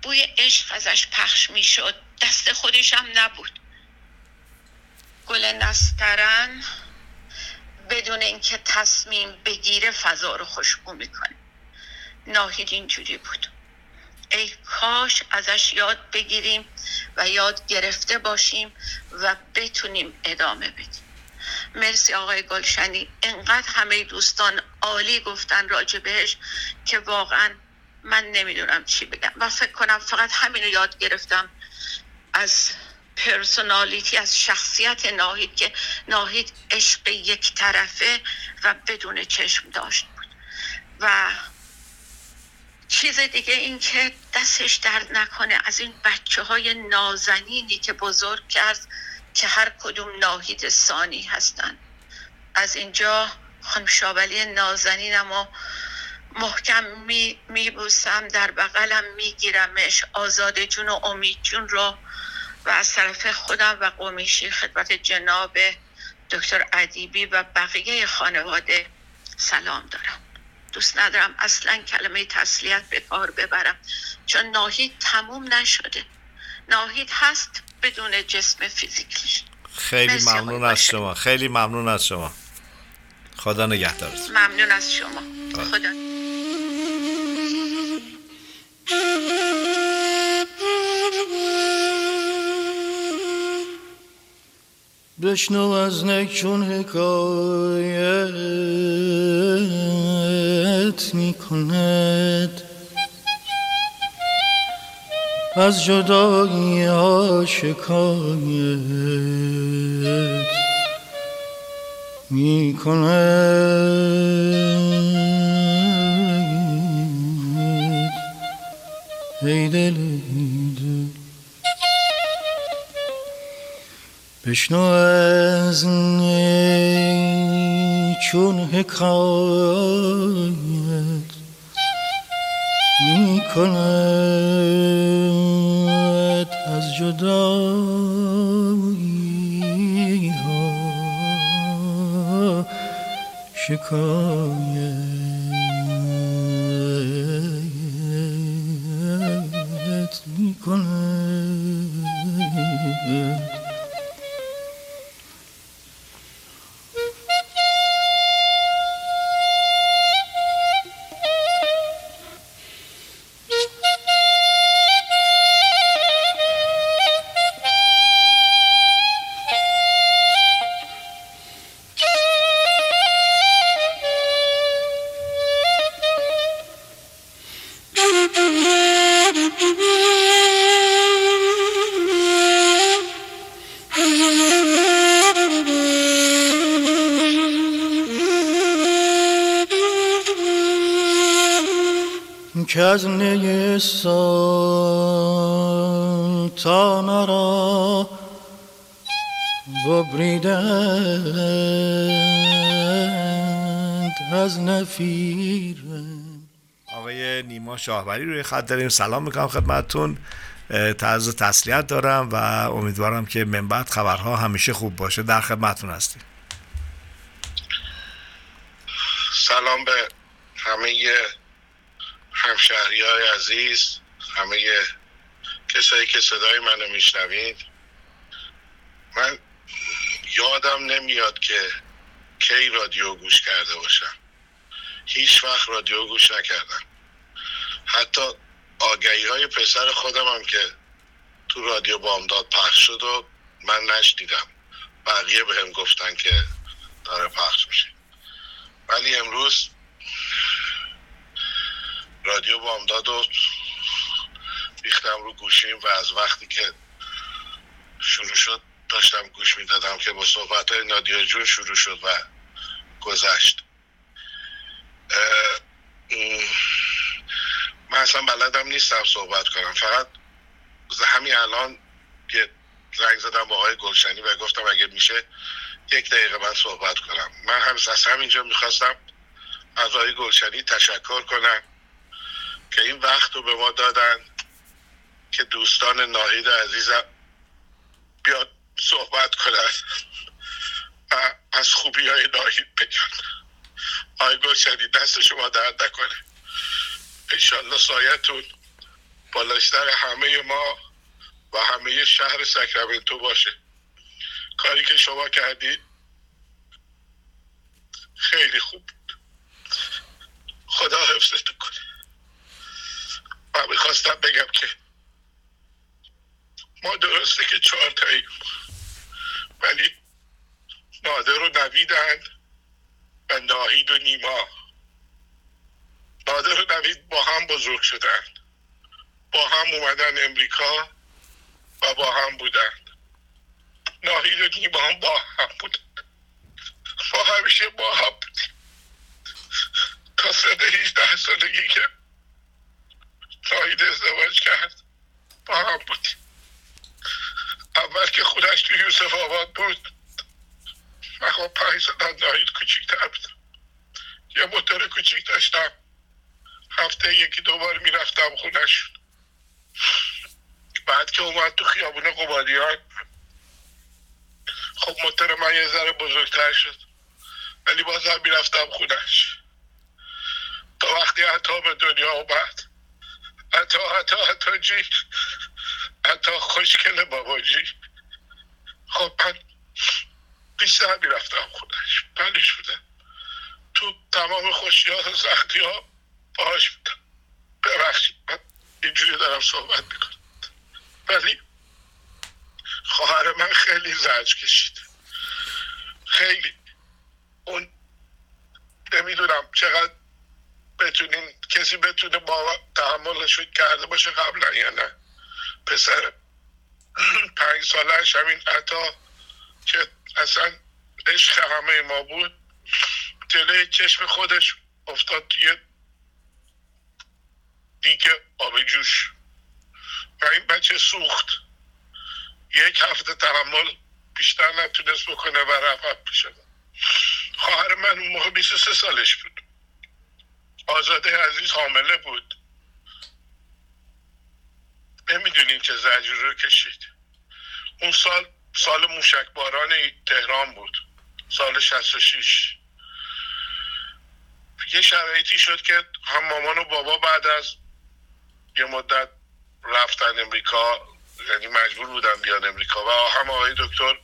بوی عشق ازش پخش می‌شد. دست خودش هم نبود. گل نسترن. بدون اینکه تصمیم بگیره فضا رو خوشبو می‌کنه. ناهید اینجوری بود. ای کاش ازش یاد بگیریم و یاد گرفته باشیم و بتونیم ادامه بدیم. مرسی آقای گلشنی. انقدر همه دوستان عالی گفتن راجع بهش که واقعا من نمی‌دونم چی بگم. و فکر کنم فقط همینو یاد گرفتم از پرسونالیتی از شخصیت ناهید که ناهید عشق یک طرفه و بدون چشم داشت بود. و چیز دیگه این که دستش درد نکنه از این بچه های نازنینی که بزرگ کرد که هر کدوم ناهید ثانی هستن. از اینجا خانم شابلی نازنینم و محکم می, می در بغلم میگیرمش. آزاد جون و امید جون رو و از طرف خودم و قومیشی خدمت جناب دکتر ادیبی و بقیه خانواده سلام دارم. دوست ندارم اصلا کلمه تسلیت به کار ببرم چون ناهید تموم نشده. ناهید هست بدون جسم فیزیکیش خیلی ممنون از شما. خیلی ممنون از شما. خدا نگهدارت ممنون از شما. خدا. بشنو از نکچون حکایت می کند از جدایی ها شکایت می کند ای دل ای دل. بشنو از نی چون حکایت می کند از جدایی ها شکایت شاهبری روی خط داریم. سلام می‌کنم خدمتتون. طرز تسلیت دارم و امیدوارم که من بعد خبرها همیشه خوب باشه. در خدمتتون هستیم. سلام به همه همشهری های عزیز همه کسایی که صدای منو میشنوید. من یادم نمیاد که کی رادیو گوش کرده باشم. هیچ وقت رادیو گوش نکردم. حتی آگهی های پسر خودم هم که تو رادیو بامداد پخش شد و من نشنیدم. بقیه به هم گفتن که داره پخش میشه. ولی امروز رادیو بامداد و ریختم رو گوشیم و از وقتی که شروع شد داشتم گوش می‌دادم که با صحبت های نادیا جون شروع شد و گذشت. من اصلا بلدم نیستم صحبت کنم. فقط همین الان که زنگ زدم با آقای گلشنی و گفتم اگه میشه یک دقیقه من صحبت کنم. من هم از همینجا می‌خواستم از آقای گلشنی تشکر کنم که این وقت رو به ما دادن که دوستان ناهید عزیزم بیاد صحبت کنن و از خوبی های ناهید بگن. آقای گلشنی دست شما درد نکنه. انشالله سایتون بالاشتر همه ما و همه شهر سکرامنتو باشه. کاری که شما کردید خیلی خوب بود. خدا حفظتون کنه. و می‌خواستم بگم که ما درسته که چهار تاییم. ولی نادر و نویدن و ناهید و نیما. نادر و نوید با هم بزرگ شدن. با هم اومدن امریکا و با هم بودن. ناهید و نیما هم با هم بودن. ما همیشه با هم بودیم. تا سن 18 سالگی که ناهید ازدواج کرد با هم بودیم. اول که خودش تو یوسف آباد بود من خب پنج سال ناهید کوچیکتر بودم. یه موتور کوچیک داشتم. هفته یکی دوبار می‌رفتم خونش بعد که اومد تو خیابون قبادیان خب موتور من یه ذره بزرگتر شد ولی بازم می‌رفتم خونش تا وقتی عطا به دنیا اومد عطا عطا عطا جی عطا خوشگل باباجی خب من بیشتر می‌رفتم خونش بلش بودم تو تمام خوشی ها و سختی ها باش بودم. ببخشید من اینجوری دارم صحبت می‌کنم. ولی خواهر من خیلی زرج کشید. خیلی. اون نمی‌دونم چقدر بتونین کسی بتونه با تحملش کرده باشه قبلا یا نه. پسر پنج سالش همین عطا که اصلا عشق همه ما بود جلوی چشم خودش افتاد توی دیگه آب جوش. و این بچه سوخت. یک هفته تحمل بیشتر نتونست بکنه و رفت من. خواهر من اون موقع 23 سالش بود. آزاده عزیز حامله بود. نمی‌دونیم چه زجر رو کشید. اون سال سال موشک باران تهران بود. سال 66 یه شرایطی شد که هم مامان و بابا بعد از یه مدت رفتن امریکا یعنی مجبور بودن بیان امریکا و هم آقای دکتر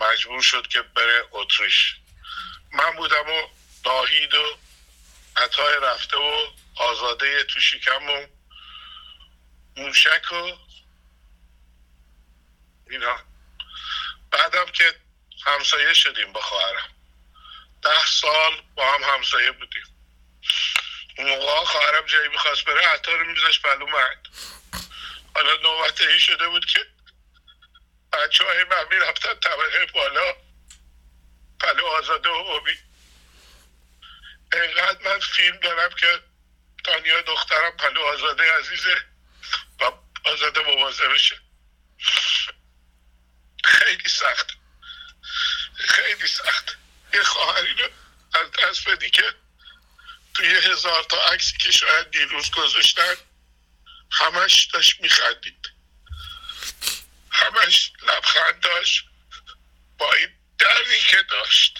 مجبور شد که بره اتریش. من بودم و ناهید و عطای رفته و آزاده تو شکم و موشک و اینا. بعدم که همسایه شدیم با خواهرم. ده سال با هم همسایه بودیم. اون موقع خواهرم جایی می‌خواست بره عطا رو میزش بلو من حالا نوبت این شده بود که بچه های من می‌رفتن طبقه بالا پلو آزاده و امید اینقدر من فیلم دارم که تانیا دخترم پلو آزاده عزیزه و آزاده مواظه بشه خیلی سخت. خیلی سخت. یه خواهری رو از دست بدی که توی هزار تا عکسی که شاید دیروز گذاشتن همش داشت میخندید. همش لبخند داشت. با این دردی که داشت.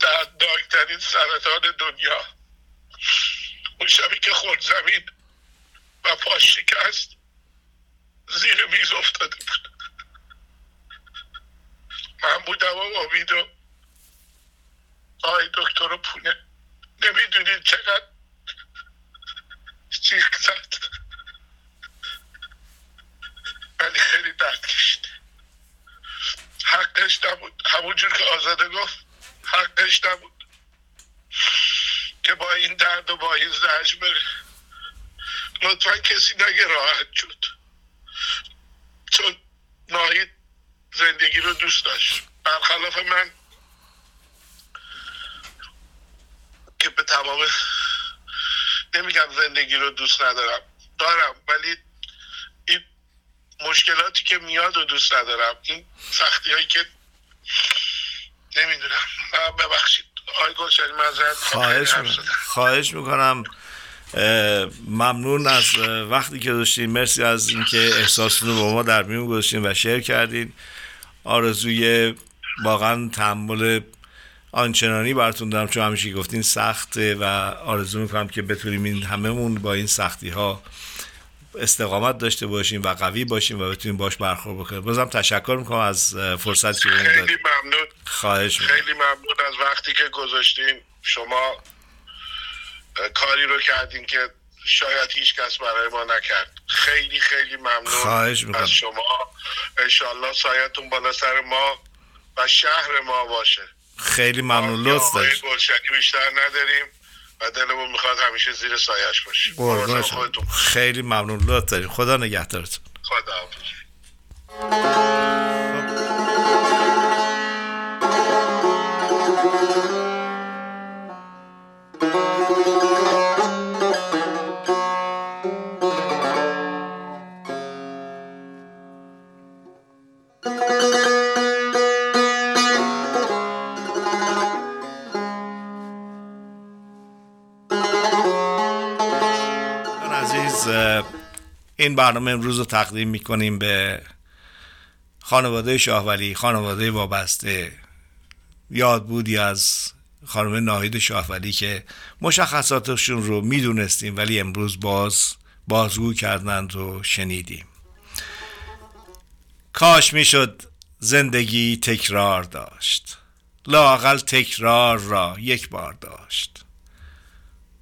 دردناکترین سرطان دنیا. اون شبی که خود زمین و پاش شکست زیر میز افتاده بود. من بودم و امید و آقای دکتر پونه نمی‌دونید چقدر جیغ زد. ولی خیلی درد کشید. حقش نبود. همونجور که آزاده گفت حقش نبود که با این درد و با این زهش بره. لطفا کسی نگه راحت شد. چون ناهید زندگی رو دوست داشت. برخلاف من که به تمام نمیگم زندگی رو دوست ندارم. دارم ولی این مشکلاتی که میاد رو دوست ندارم. این سختی هایی که نمی‌دونم. ببخشید. آی گلشنی معذرت خواهش می‌کنم خواهش می‌کنم. ممنون از وقتی که داشتین. مرسی از اینکه احساستون رو با ما در میون گذاشتین و شیر کردین. آرزوی واقعا تحمل آنچنانی براتون دارم چون همیشه گفتین سخته و آرزو می‌کنم که بتونیم این هممون با این سختی ها استقامت داشته باشیم و قوی باشیم و بتونیم باش برخورد بکنیم. بازم تشکر می‌کنم از فرصتی که خیلی ممنون. خواهش می‌کنم. خیلی ممنون از وقتی که گذاشتین. شما کاری رو کردین که شاید هیچ کس برای ما نکرد. خیلی خیلی ممنون خواهش می‌کنم. از شما. انشالله سایتون بالا سر ما و شهر ما باشه. خیلی ممنون لطف گلشنی بیشتر نداریم و دلمون می‌خواد همیشه زیر سایش باشیم. خیلی ممنون لطف دارید خدا نگهدارتون. خدا این برنامه امروز رو تقدیم می‌کنیم به خانواده شاهولی خانواده وابسته. یاد بودی از خانم ناهید شاهولی که مشخصاتشون رو می‌دونستیم ولی امروز باز بازگو کردند و شنیدیم. کاش می‌شد زندگی تکرار داشت. لاقل تکرار را یک بار داشت.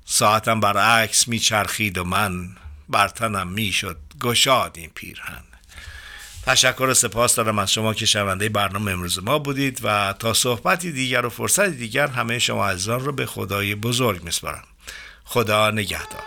ساعتم برعکس میچرخید و من برتنم می‌شد. گشاد این پیرهن. تشکر و سپاس دارم از شما که شنونده برنامه امروز ما بودید و تا صحبتی دیگر و فرصتی دیگر همه شما عزیزان رو به خدای بزرگ میسپارم. خدا نگهدار.